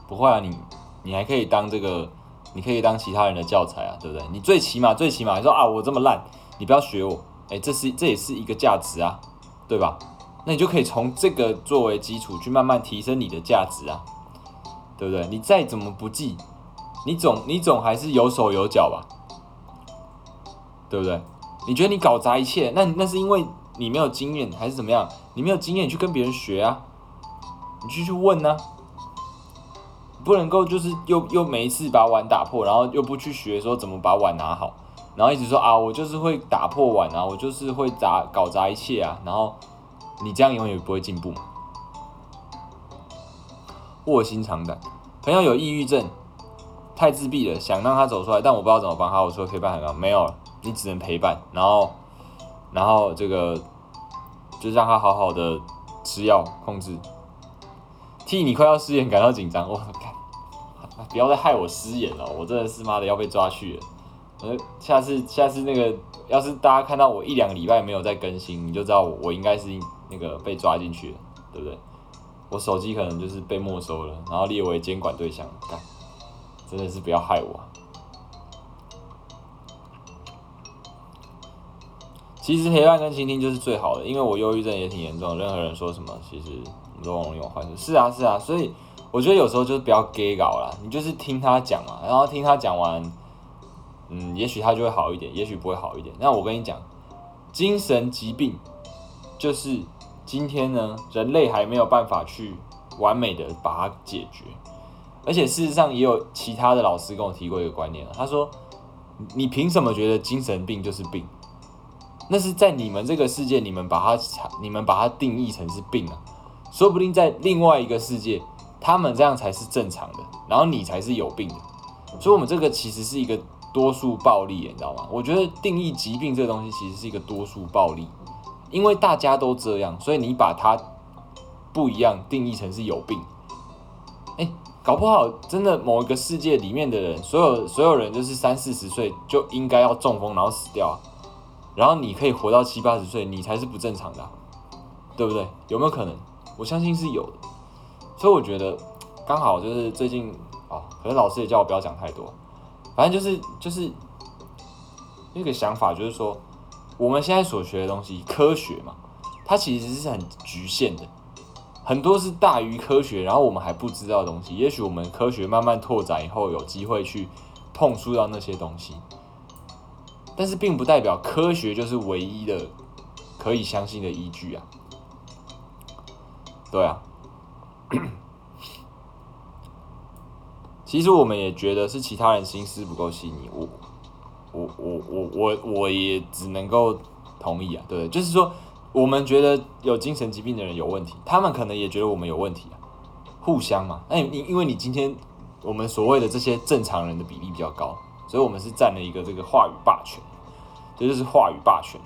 [SPEAKER 1] 不会啊，你你还可以当这个，你可以当其他人的教材啊，对不对？你最起码最起码你说啊，我这么烂，你不要学我，哎，这是这也是一个价值啊，对吧？那你就可以从这个作为基础去慢慢提升你的价值啊，对不对？你再怎么不济，你总你总还是有手有脚吧，对不对？你觉得你搞砸一切，那那是因为你没有经验还是怎么样？你没有经验，你去跟别人学啊，你去去问呢，不能够就是又又每一次把碗打破，然后又不去学说怎么把碗拿好，然后一直说啊我就是会打破碗啊，我就是会砸搞砸一切啊，然后。你这样永远不会进步？卧薪尝胆，朋友有抑郁症，太自闭了，想让他走出来，但我不知道怎么帮他。我说陪伴很好，没有，你只能陪伴，然后，然后这个就让他好好的吃药控制。替你快要失言感到紧张，我靠，不要再害我失言了，我真的是妈的要被抓去了。呃，下次下次那个，要是大家看到我一两个礼拜没有再更新，你就知道我应该是。那个被抓进去了，对不对？我手机可能就是被没收了，然后列为监管对象。干，真的是不要害我。其实陪伴跟倾听就是最好的，因为我忧郁症也挺严重。任何人说什么，其实我都容易有坏事。是啊，是啊，所以我觉得有时候就是不要 gay 搞了，你就是听他讲嘛，然后听他讲完，嗯，也许他就会好一点，也许不会好一点。那我跟你讲，精神疾病就是。今天呢，人类还没有办法去完美的把它解决，而且事实上也有其他的老师跟我提过一个观念，他说：“你凭什么觉得精神病就是病？那是在你们这个世界，你们把它你们把它定义成是病啊，说不定在另外一个世界，他们这样才是正常的，然后你才是有病的。所以，我们这个其实是一个多数暴力，你知道吗？我觉得定义疾病这个东西其实是一个多数暴力。”因为大家都这样，所以你把它不一样定义成是有病。哎，搞不好真的某一个世界里面的人，所有所有人就是三四十岁就应该要中风然后死掉，然后你可以活到七八十岁，你才是不正常的，对不对？有没有可能？我相信是有的。所以我觉得刚好就是最近啊，可能老师也叫我不要讲太多，反正就是就是那个想法，就是说。我们现在所学的东西，科学嘛，它其实是很局限的，很多是大于科学，然后我们还不知道的东西。也许我们科学慢慢拓展以后，有机会去碰触到那些东西，但是并不代表科学就是唯一的可以相信的依据啊。对啊，其实我们也觉得是其他人心思不够细腻。我。我我我我我也只能够同意啊，对就是说，我们觉得有精神疾病的人有问题，他们可能也觉得我们有问题啊，互相嘛。那你因为你今天我们所谓的这些正常人的比例比较高，所以我们是占了一个这个话语霸权，这就是话语霸权。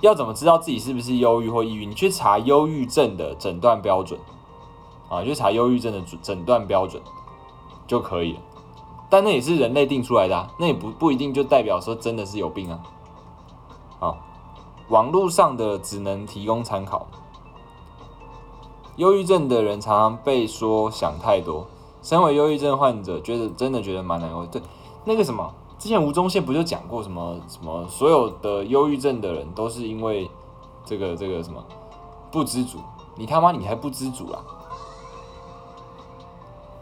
[SPEAKER 1] 要怎么知道自己是不是忧郁或抑郁？你去查忧郁症的诊断标准啊，去查忧郁症的诊断标准就可以了。但那也是人类定出来的啊，那也不不一定就代表说真的是有病啊。好，网络上的只能提供参考。忧郁症的人常常被说想太多，身为忧郁症患者，觉得真的觉得蛮难过。对，那个什么，之前吴宗宪不就讲过什么什么，所有的忧郁症的人都是因为这个这个什么不知足，你他妈你还不知足啊？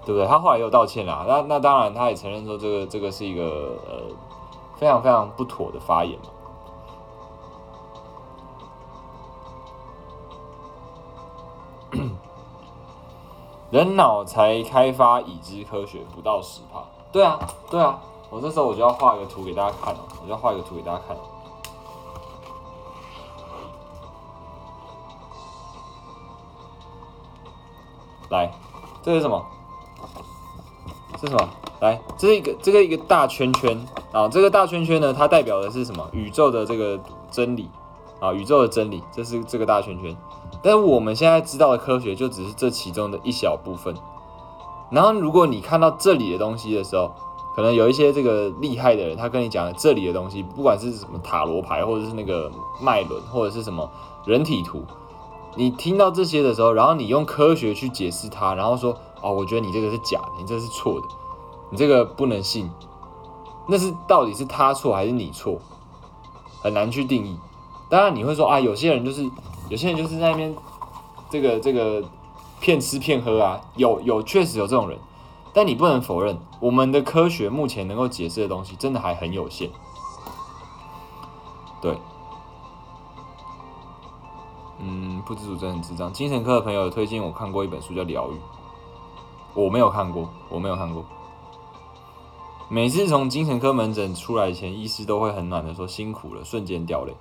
[SPEAKER 1] 对不对？他后来又道歉了，那那当然，他也承认说这个这个是一个呃非常非常不妥的发言嘛。人脑才开发已知科学不到十帕，对啊对啊，我这时候我就要画一个图给大家看了，我就要画一个图给大家看。来，这是什么？是什么？来，这是一个这个一个大圈圈啊，这个大圈圈呢，它代表的是什么？宇宙的这个真理啊，宇宙的真理，这是这个大圈圈。但是我们现在知道的科学就只是这其中的一小部分。然后，如果你看到这里的东西的时候，可能有一些这个厉害的人，他跟你讲这里的东西，不管是什么塔罗牌，或者是那个脉轮，或者是什么人体图，你听到这些的时候，然后你用科学去解释它，然后说哦，我觉得你这个是假的，你这是错的，你这个不能信，那是到底是他错还是你错？很难去定义。当然你会说啊，有些人就是有些人就是在那边这个这个骗吃骗喝啊，有有确实有这种人，但你不能否认，我们的科学目前能够解释的东西真的还很有限。对。嗯，不知足真的很智障。精神科的朋友推荐我看过一本书叫《疗愈》，我没有看过，我没有看过。每次从精神科门诊出来前，医师都会很暖的说辛苦了，瞬间掉泪。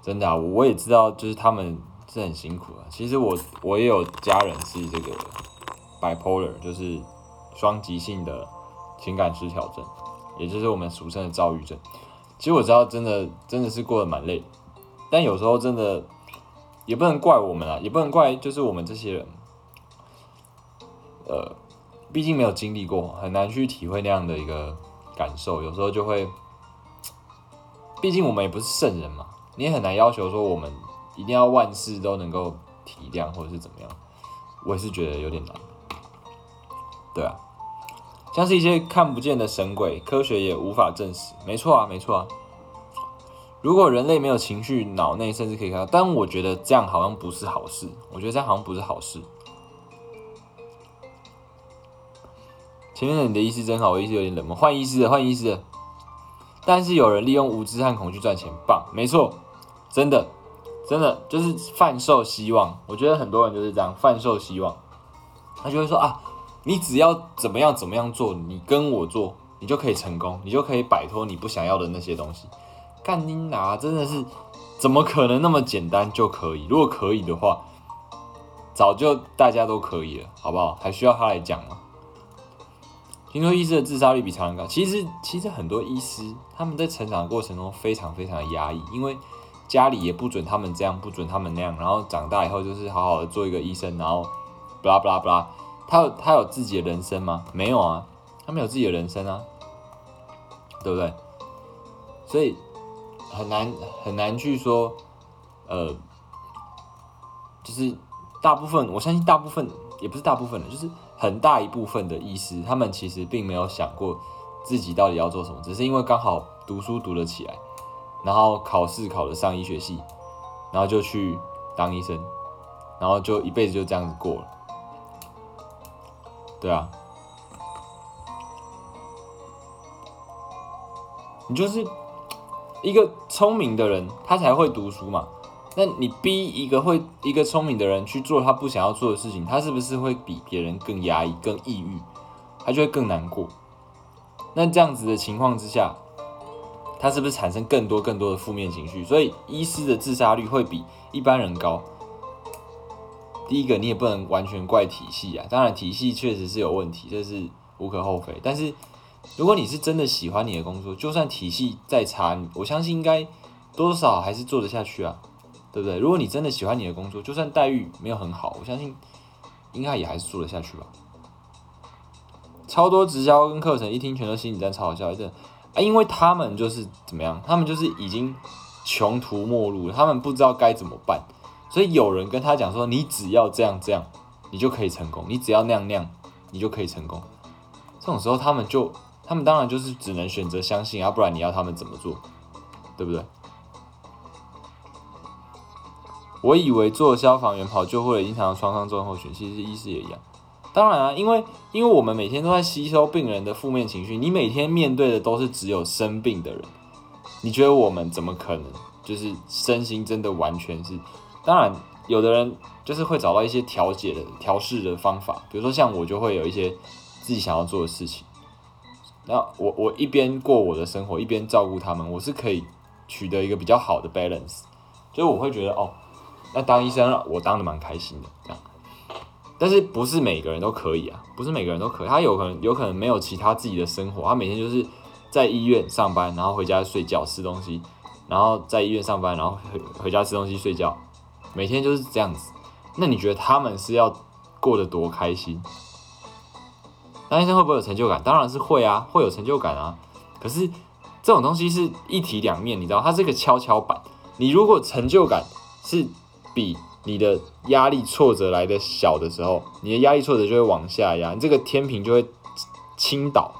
[SPEAKER 1] 真的啊，我也知道，就是他们是很辛苦啊。其实我我也有家人是这个 bipolar，就是双极性的情感失调症，也就是我们俗称的躁郁症。其实我知道，真的真的是过得蛮累，但有时候真的。也不能怪我们啊，也不能怪就是我们这些人，呃，毕竟没有经历过，很难去体会那样的一个感受。有时候就会，毕竟我们也不是圣人嘛，你也很难要求说我们一定要万事都能够体谅或者是怎么样。我也是觉得有点难。对啊，像是一些看不见的神鬼，科学也无法证实。没错啊，没错啊。如果人类没有情绪，脑内甚至可以看到，但我觉得这样好像不是好事。我觉得这样好像不是好事。前面的你的意思真好，我意思有点冷漠。换意思的，换意思的。但是有人利用无知和恐惧赚钱，棒，没错，真的，真的就是贩售希望。我觉得很多人就是这样贩售希望，他就会说啊，你只要怎么样怎么样做，你跟我做，你就可以成功，你就可以摆脱你不想要的那些东西。干你拿真的是，怎么可能那么简单就可以？如果可以的话，早就大家都可以了，好不好？还需要他来讲吗？听说医师的自杀率比常人高，其实其实很多医师他们在成长的过程中非常非常的压抑，因为家里也不准他们这样，不准他们那样，然后长大以后就是好好的做一个医生，然后不啦不啦不啦，他有他有自己的人生吗？没有啊，他没有自己的人生啊，对不对？所以。很难很难去说，呃，就是大部分，我相信大部分也不是大部分的，就是很大一部分的医师，他们其实并没有想过自己到底要做什么，只是因为刚好读书读了起来，然后考试考了上医学系，然后就去当医生，然后就一辈子就这样子过了，对啊，你就是。一个聪明的人，他才会读书嘛。那你逼一个会一个聪明的人去做他不想要做的事情，他是不是会比别人更压抑、更抑郁？他就会更难过。那这样子的情况之下，他是不是产生更多更多的负面情绪？所以医师的自杀率会比一般人高。第一个，你也不能完全怪体系啊。当然，体系确实是有问题，这是无可厚非。但是。如果你是真的喜欢你的工作，就算体系再差，我相信应该多少还是做得下去啊，对不对？如果你真的喜欢你的工作，就算待遇没有很好，我相信应该也还是做得下去吧。超多直销跟课程，一听全都心理战，超好笑，真的啊！因为他们就是怎么样，他们就是已经穷途末路，他们不知道该怎么办，所以有人跟他讲说：“你只要这样这样，你就可以成功；你只要那样那样，你就可以成功。”这种时候，他们就。他们当然就是只能选择相信，要不然你要他们怎么做，对不对？我以为做消防员、跑救护的经常创伤症候群，其实医师也一样。当然啊，因为因为我们每天都在吸收病人的负面情绪，你每天面对的都是只有生病的人，你觉得我们怎么可能就是身心真的完全是？当然，有的人就是会找到一些调节的、调试的方法，比如说像我就会有一些自己想要做的事情。那我我一边过我的生活，一边照顾他们，我是可以取得一个比较好的 balance，就是我会觉得哦，那当医生我当的蛮开心的这样，但是不是每个人都可以啊，不是每个人都可以，他有可能有可能没有其他自己的生活，他每天就是在医院上班，然后回家睡觉吃东西，然后在医院上班，然后回回家吃东西睡觉，每天就是这样子，那你觉得他们是要过得多开心？当医生会不会有成就感？当然是会啊，会有成就感啊。可是这种东西是一体两面，你知道，它是个跷跷板。你如果成就感是比你的压力挫折来的小的时候，你的压力挫折就会往下压，你这个天平就会倾倒，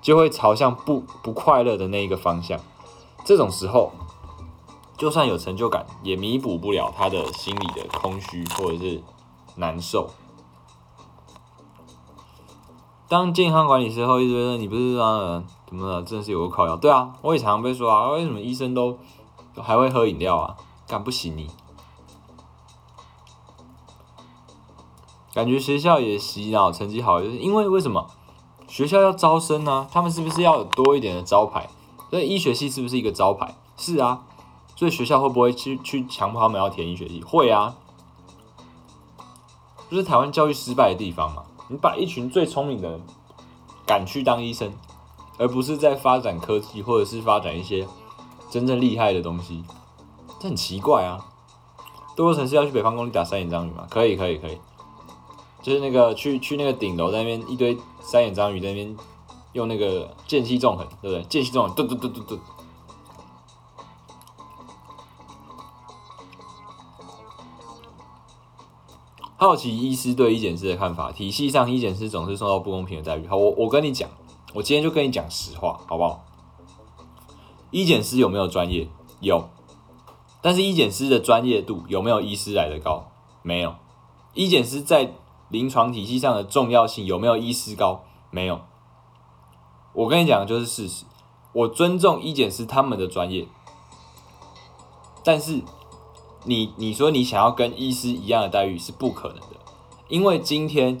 [SPEAKER 1] 就会朝向不不快乐的那一个方向。这种时候，就算有成就感，也弥补不了他的心里的空虚或者是难受。当健康管理师后，一直说你不是啊，怎么了？真的是有个靠要。对啊，我也常常被说啊，为什么医生都还会喝饮料啊？干不行你？感觉学校也洗脑，成绩好，就是因为为什么？学校要招生呢？他们是不是要多一点的招牌？所以医学系是不是一个招牌？是啊。所以学校会不会去去强迫他们要填医学系？会啊。不是台湾教育失败的地方嘛。你把一群最聪明的人赶去当医生，而不是在发展科技或者是发展一些真正厉害的东西，这很奇怪啊！多多城市要去北方公里打三眼章鱼吗？可以，可以，可以。就是那个去去那个顶楼那边一堆三眼章鱼在那边用那个间隙纵横，对不对？间隙纵横，嘟嘟嘟嘟嘟。好奇医师对医检师的看法，体系上医检师总是受到不公平的待遇。好，我我跟你讲，我今天就跟你讲实话，好不好？医检师有没有专业？有，但是医检师的专业度有没有医师来的高？没有。医检师在临床体系上的重要性有没有医师高？没有。我跟你讲的就是事实，我尊重医检师他们的专业，但是。你你说你想要跟医师一样的待遇是不可能的，因为今天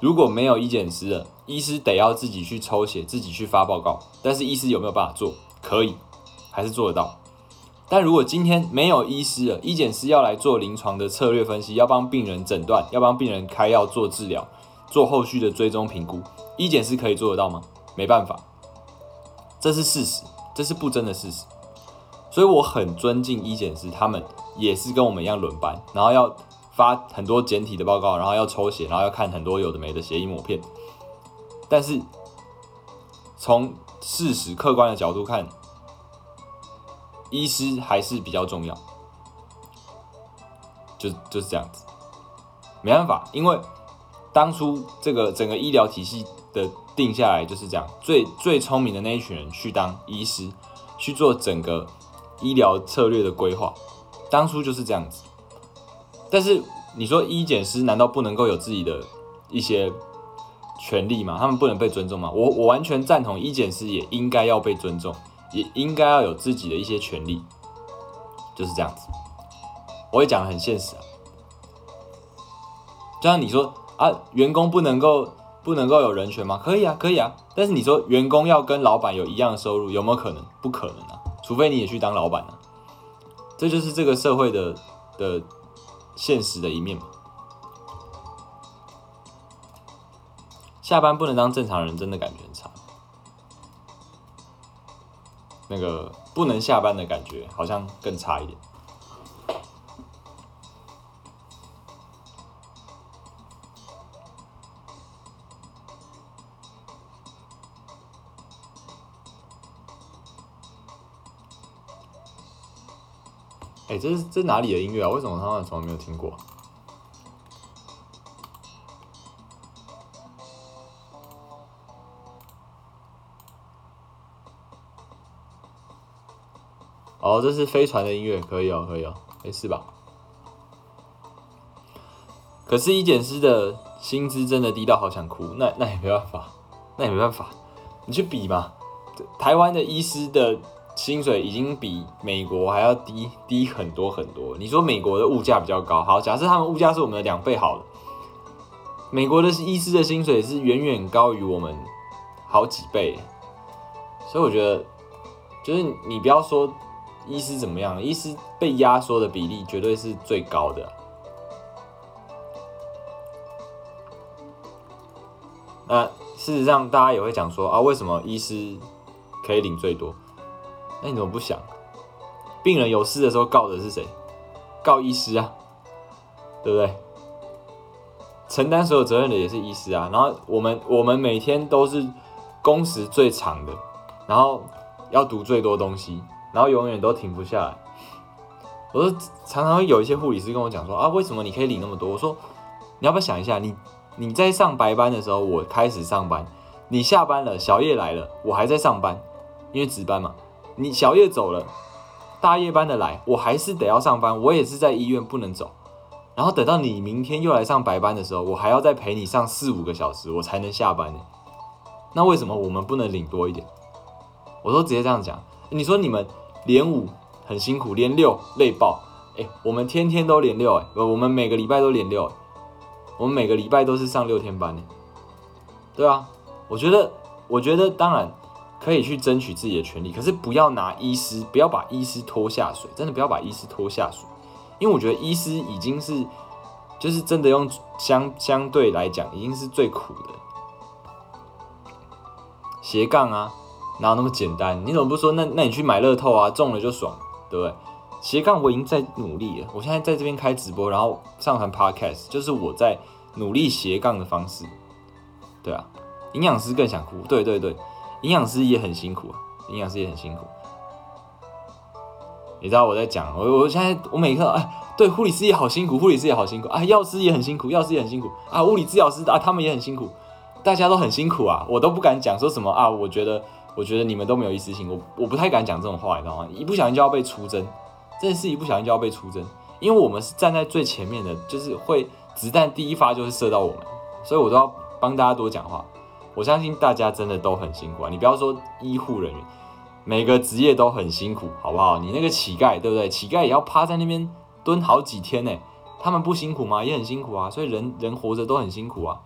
[SPEAKER 1] 如果没有医检师了，医师得要自己去抽血，自己去发报告。但是医师有没有办法做？可以，还是做得到。但如果今天没有医师了，医检师要来做临床的策略分析，要帮病人诊断，要帮病人开药做治疗，做后续的追踪评估，医检师可以做得到吗？没办法，这是事实，这是不争的事实。所以我很尊敬医检师，他们也是跟我们一样轮班，然后要发很多简体的报告，然后要抽血，然后要看很多有的没的血液抹片。但是从事实客观的角度看，医师还是比较重要，就就是这样子。没办法，因为当初这个整个医疗体系的定下来就是这样，最最聪明的那一群人去当医师，去做整个。医疗策略的规划，当初就是这样子。但是你说医检师难道不能够有自己的一些权利吗？他们不能被尊重吗？我我完全赞同医检师也应该要被尊重，也应该要有自己的一些权利，就是这样子。我会讲的很现实啊，就像你说啊，员工不能够不能够有人权吗？可以啊，可以啊。但是你说员工要跟老板有一样的收入，有没有可能？不可能啊。除非你也去当老板了，这就是这个社会的的现实的一面嘛。下班不能当正常人，真的感觉很差。那个不能下班的感觉，好像更差一点。哎，这是这是哪里的音乐啊？为什么他们从来没有听过？哦，这是飞船的音乐，可以哦，可以哦，没事吧？可是医检师的薪资真的低到好想哭，那那也没办法，那也没办法，你去比嘛，台湾的医师的。薪水已经比美国还要低低很多很多。你说美国的物价比较高，好，假设他们物价是我们的两倍好了，美国的医师的薪水是远远高于我们好几倍，所以我觉得，就是你不要说医师怎么样，医师被压缩的比例绝对是最高的。那事实上，大家也会讲说啊，为什么医师可以领最多？那你怎么不想？病人有事的时候告的是谁？告医师啊，对不对？承担所有责任的也是医师啊。然后我们我们每天都是工时最长的，然后要读最多东西，然后永远都停不下来。我说常常会有一些护理师跟我讲说啊，为什么你可以领那么多？我说你要不要想一下，你你在上白班的时候，我开始上班，你下班了，小夜来了，我还在上班，因为值班嘛。你小夜走了，大夜班的来，我还是得要上班，我也是在医院不能走。然后等到你明天又来上白班的时候，我还要再陪你上四五个小时，我才能下班呢。那为什么我们不能领多一点？我都直接这样讲。你说你们连五很辛苦，连六累爆，哎，我们天天都连六，哎，我们每个礼拜都连六，我们每个礼拜都是上六天班呢。对啊，我觉得，我觉得当然可以去争取自己的权利，可是不要拿医师，不要把医师拖下水，真的不要把医师拖下水。因为我觉得医师已经是，就是真的用相相对来讲，已经是最苦的斜杠啊，哪有那么简单？你怎么不说？那那你去买乐透啊，中了就爽，对不对？斜杠我已经在努力了，我现在在这边开直播，然后上传 podcast，就是我在努力斜杠的方式。对啊，营养师更想哭，对对对，营养师也很辛苦啊，营养师也很辛苦。你知道我在讲我，我现在我每个哎，对，护理师也好辛苦，护理师也好辛苦啊，药师也很辛苦，药师也很辛苦啊，物理治疗师啊，他们也很辛苦，大家都很辛苦啊，我都不敢讲说什么啊，我觉得，我觉得你们都没有一丝心，我我不太敢讲这种话，你知道吗？一不小心就要被出征，真的是一不小心就要被出征，因为我们是站在最前面的，就是会子弹第一发就是射到我们，所以我都要帮大家多讲话。我相信大家真的都很辛苦啊，你不要说医护人员。每个职业都很辛苦，好不好？你那个乞丐，对不对？乞丐也要趴在那边蹲好几天呢，他们不辛苦吗？也很辛苦啊。所以人人活着都很辛苦啊。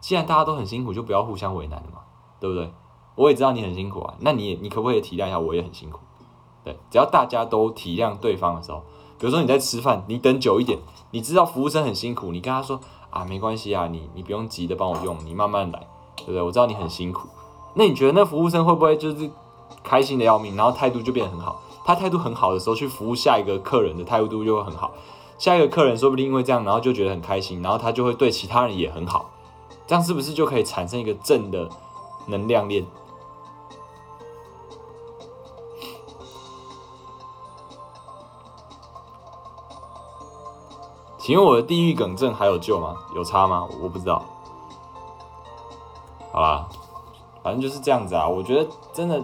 [SPEAKER 1] 既然大家都很辛苦，就不要互相为难了嘛，对不对？我也知道你很辛苦啊，那你你可不可以体谅一下？我也很辛苦。对，只要大家都体谅对方的时候，比如说你在吃饭，你等久一点，你知道服务生很辛苦，你跟他说啊，没关系啊，你你不用急的帮我用，你慢慢来，对不对？我知道你很辛苦。那你觉得那服务生会不会就是？开心的要命，然后态度就变得很好。他态度很好的时候，去服务下一个客人的态度就会很好。下一个客人说不定因为这样，然后就觉得很开心，然后他就会对其他人也很好。这样是不是就可以产生一个正的能量链？请问我的地狱梗症还有救吗？有差吗？我不知道。好吧，反正就是这样子啊。我觉得真的。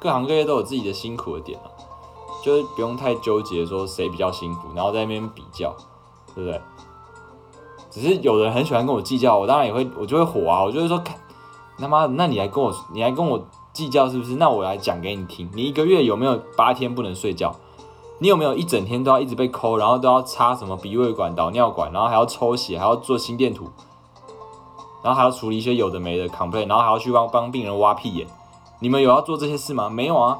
[SPEAKER 1] 各行各业都有自己的辛苦的点啊，就是不用太纠结说谁比较辛苦，然后在那边比较，对不对？只是有人很喜欢跟我计较，我当然也会，我就会火啊，我就会说，看他妈，那你还跟我，你还跟我计较是不是？那我来讲给你听，你一个月有没有八天不能睡觉？你有没有一整天都要一直被抠，然后都要插什么鼻胃管、导尿管，然后还要抽血，还要做心电图，然后还要处理一些有的没的 complain，然后还要去帮帮病人挖屁眼。你们有要做这些事吗？没有啊，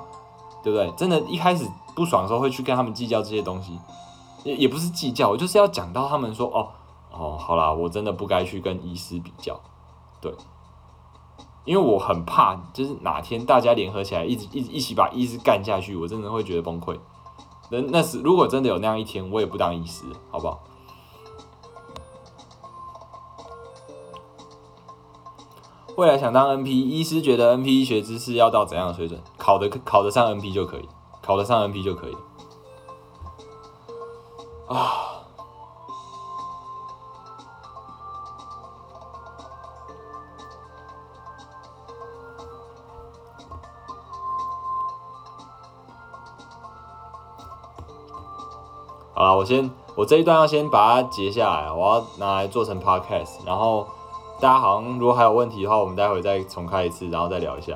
[SPEAKER 1] 对不对？真的，一开始不爽的时候会去跟他们计较这些东西，也也不是计较，我就是要讲到他们说，哦哦，好啦，我真的不该去跟医师比较，对，因为我很怕，就是哪天大家联合起来，一直一一起把医师干下去，我真的会觉得崩溃。那那是如果真的有那样一天，我也不当医师，好不好？未来想当 NP 医师，觉得 NP 医学知识要到怎样的水准？考得考得上 NP 就可以，考得上 NP 就可以。啊！好了，我先我这一段要先把它截下来，我要拿来做成 Podcast，然后。大家好像如果还有问题的话，我们待会再重开一次，然后再聊一下。